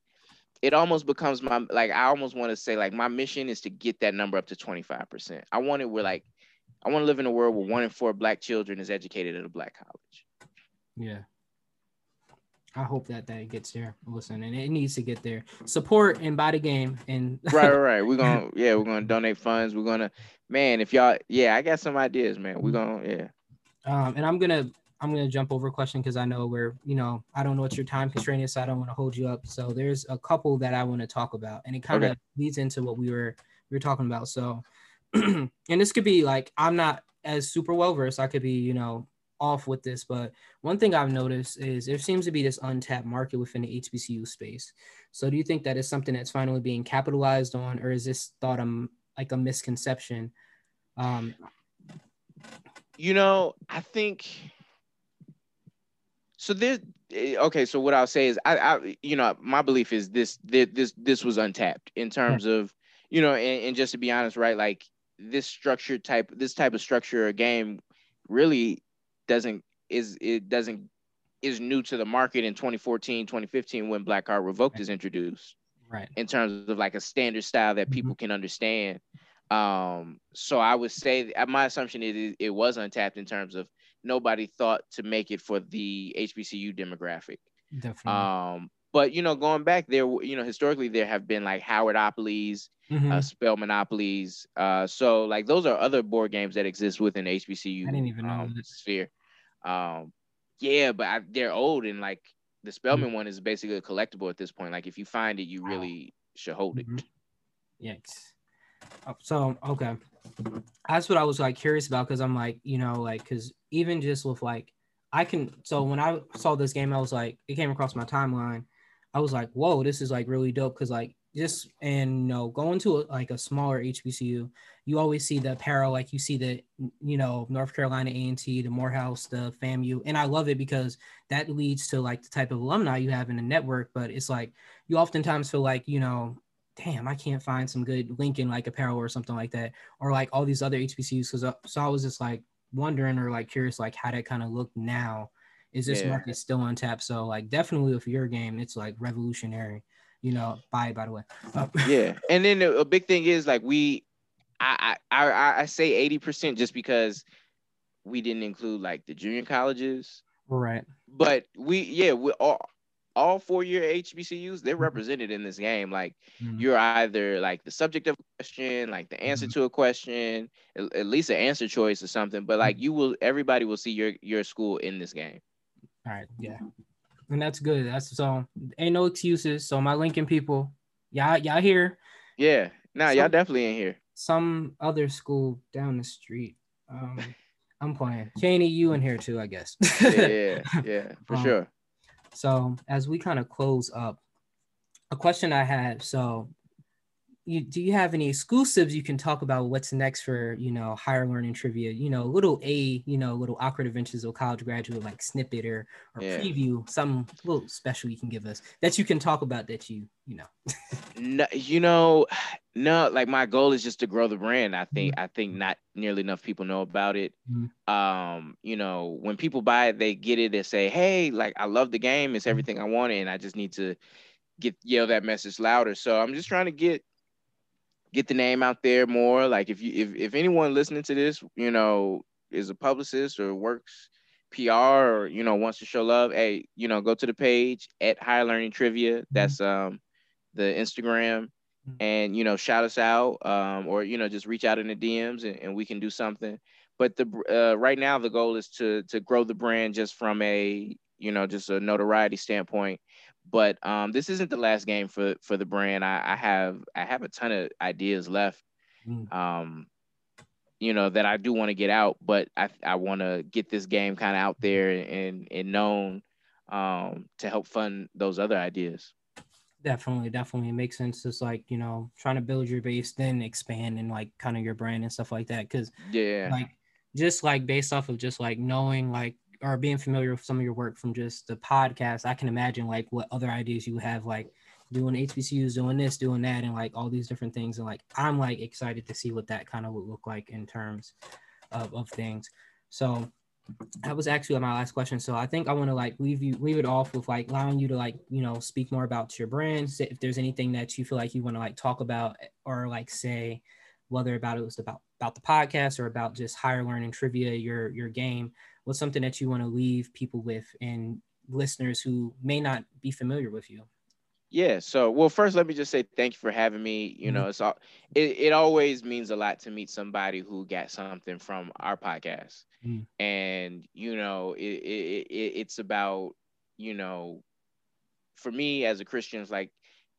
it almost becomes my like i almost want to say like my mission is to get that number up to 25% i want it where like i want to live in a world where one in four black children is educated at a black college yeah I hope that that gets there. Listen, and it needs to get there. Support and buy the game and right, right, right. We're gonna yeah, we're gonna donate funds. We're gonna man, if y'all yeah, I got some ideas, man. We're gonna yeah. Um, and I'm gonna I'm going to jump over a question because I know we're, you know, I don't know what your time constraint is, so I don't want to hold you up. So there's a couple that I want to talk about, and it kind of okay. leads into what we were we were talking about. So, and this could be like I'm not as super well versed. I could be, you know, off with this, but one thing I've noticed is there seems to be this untapped market within the HBCU space. So do you think that is something that's finally being capitalized on, or is this thought um like a misconception? Um, you know, I think so this eh, okay. So what I'll say is, I, I you know, my belief is this this this was untapped in terms of, you know, and, and just to be honest, right, like this structured type, this type of structure or game, really doesn't is it doesn't is new to the market in 2014 2015 when black card revoked is introduced right in terms of like a standard style that people mm-hmm. can understand um so i would say my assumption is it was untapped in terms of nobody thought to make it for the HBCU demographic. Definitely. Um, but you know, going back there, you know, historically there have been like Howardopolis, mm-hmm. uh, Spell Monopolies. Uh, so like those are other board games that exist within HBCU. I didn't even know um, sphere. Um, yeah, but I, they're old and like the Spelman mm-hmm. one is basically a collectible at this point. Like if you find it, you really should hold it. Mm-hmm. Yikes. Oh, so okay, that's what I was like curious about because I'm like, you know, like because even just with like, I can. So when I saw this game, I was like, it came across my timeline. I was like, whoa, this is like really dope because like just and you know going to a, like a smaller HBCU, you always see the apparel, like you see the you know North Carolina A and T, the Morehouse, the FAMU, and I love it because that leads to like the type of alumni you have in the network. But it's like you oftentimes feel like you know damn, I can't find some good Lincoln like apparel or something like that, or like all these other HBCUs. Because uh, so I was just like wondering or like curious like how that kind of look now. Is this yeah. market still untapped? So like definitely with your game, it's like revolutionary. You know, buy by the way. Uh, yeah, and then a big thing is like we, I I I, I say eighty percent just because we didn't include like the junior colleges. Right. But we yeah we all all four year HBCUs, they're mm-hmm. represented in this game. Like mm-hmm. you're either like the subject of a question, like the answer mm-hmm. to a question, at, at, least an answer choice or something. But like mm-hmm. you will, everybody will see your your school in this game. All right, yeah, and that's good. That's so ain't no excuses. So my Lincoln people, y'all y'all here? Yeah, nah, some, y'all definitely in here. Some other school down the street. Um, I'm playing. Cheyney, you in here too, I guess. yeah, yeah, for um, sure. So as we kind of close up, a question I had. So you do you have any exclusives you can talk about what's next for you know higher learning trivia you know little a you know little awkward adventures of college graduate like snippet or or yeah. preview some little special you can give us that you can talk about that you you know no, you know no like my goal is just to grow the brand i think mm-hmm. i think not nearly enough people know about it mm-hmm. um you know when people buy it they get it they say hey like i love the game it's mm-hmm. everything i wanted and i just need to get yell that message louder so i'm just trying to get get the name out there more. Like if you if, if anyone listening to this, you know, is a publicist or works PR or you know wants to show love, hey, you know, go to the page at Higher Learning Trivia. Mm-hmm. That's um the Instagram, mm-hmm. and you know, shout us out, um, or you know, just reach out in the DMs and, and we can do something. But the uh, right now the goal is to to grow the brand just from a you know just a notoriety standpoint. But um, this isn't the last game for for the brand. I, I have I have a ton of ideas left. Mm. Um, you know that I do want to get out, but I I want to get this game kind of out there and and known um, to help fund those other ideas. Definitely, definitely, it makes sense. Just like you know, trying to build your base, then expand and like kind of your brand and stuff like that. Because yeah, like just like based off of just like knowing like or being familiar with some of your work from just the podcast, I can imagine like what other ideas you have like doing HBCUs, doing this, doing that, and like all these different things. And like I'm like excited to see what that kind of would look like in terms of, of things. So that was actually my last question. So I think I want to like leave you leave it off with like allowing you to like, you know, speak more about your brand. If there's anything that you feel like you want to like talk about or like say, whether about it was about about the podcast or about just higher learning trivia, your your game, what's something that you want to leave people with and listeners who may not be familiar with you? Yeah. So, well, first, let me just say thank you for having me. You mm-hmm. know, it's all it, it always means a lot to meet somebody who got something from our podcast, mm-hmm. and you know, it, it, it it's about you know, for me as a Christian, it's like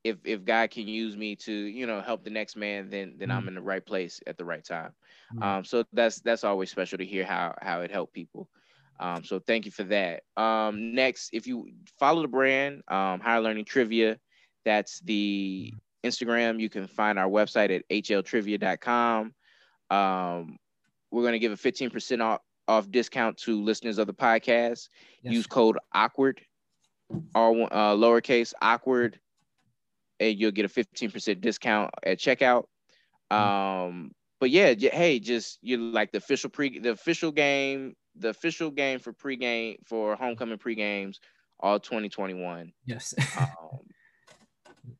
if if God can use me to you know help the next man, then then mm-hmm. I'm in the right place at the right time. Mm-hmm. Um, so that's that's always special to hear how how it helped people. Um, so thank you for that. Um, next, if you follow the brand, um, Higher Learning Trivia, that's the Instagram. You can find our website at hltrivia.com. Um, we're going to give a 15% off, off discount to listeners of the podcast. Yes. Use code awkward, all uh, lowercase awkward, and you'll get a 15% discount at checkout. Mm-hmm. Um, but yeah, hey, just you like the official pre the official game the official game for pregame for homecoming pregames all 2021. Yes. um,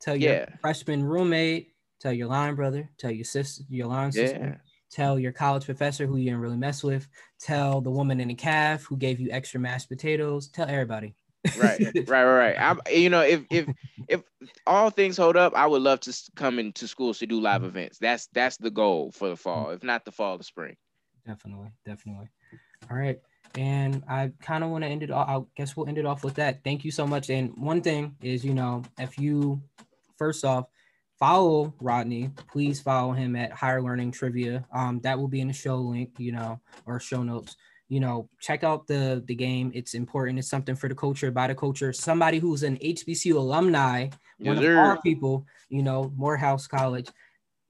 tell your yeah. freshman roommate, tell your line brother, tell your sister, your line sister, yeah. tell your college professor who you didn't really mess with, tell the woman in the calf who gave you extra mashed potatoes, tell everybody. Right, right, right, right. I'm, you know, if if if all things hold up, I would love to come into schools to do live events. That's that's the goal for the fall, if not the fall, the spring. Definitely, definitely. All right. And I kind of want to end it off. I guess we'll end it off with that. Thank you so much. And one thing is, you know, if you first off follow Rodney, please follow him at Higher Learning Trivia. Um, that will be in the show link, you know, or show notes. You know, check out the the game. It's important. It's something for the culture, by the culture. Somebody who's an HBCU alumni, yes, one of our people, you know, Morehouse College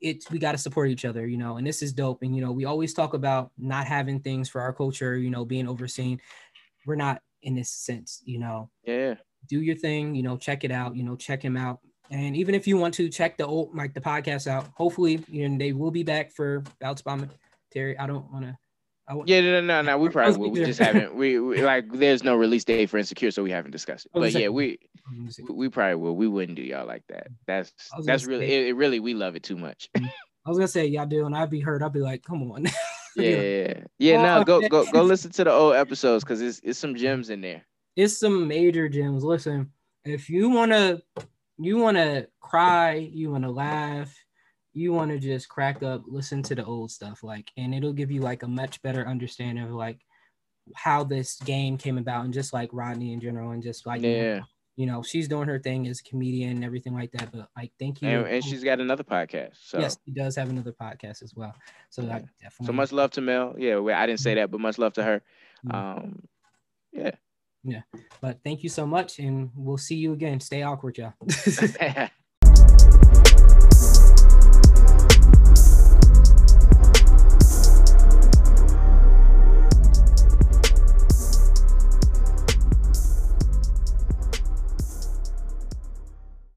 it's we got to support each other, you know, and this is dope. And you know, we always talk about not having things for our culture, you know, being overseen. We're not in this sense, you know. Yeah. Do your thing, you know, check it out, you know, check him out. And even if you want to check the old like the podcast out, hopefully, you know, they will be back for Bouts by Terry. I don't want to yeah, no, no, no. We probably will. We just haven't. We, we, like. There's no release date for Insecure, so we haven't discussed it. But yeah, we we probably will. We wouldn't do y'all like that. That's that's really it, it, Really, we love it too much. Mm-hmm. I was gonna say y'all do, and I'd be hurt. I'd be like, come on. yeah, yeah, yeah. No, go go go listen to the old episodes because it's it's some gems in there. It's some major gems. Listen, if you wanna you wanna cry, you wanna laugh you want to just crack up, listen to the old stuff, like, and it'll give you like a much better understanding of like how this game came about, and just like Rodney in general, and just like yeah. You know, she's doing her thing as a comedian and everything like that. But like, thank you. And, and she's got another podcast. So yes, she does have another podcast as well. So yeah. definitely. So much love to Mel. Yeah, I didn't say that, but much love to her. Um, yeah. Yeah. But thank you so much, and we'll see you again. Stay awkward, y'all.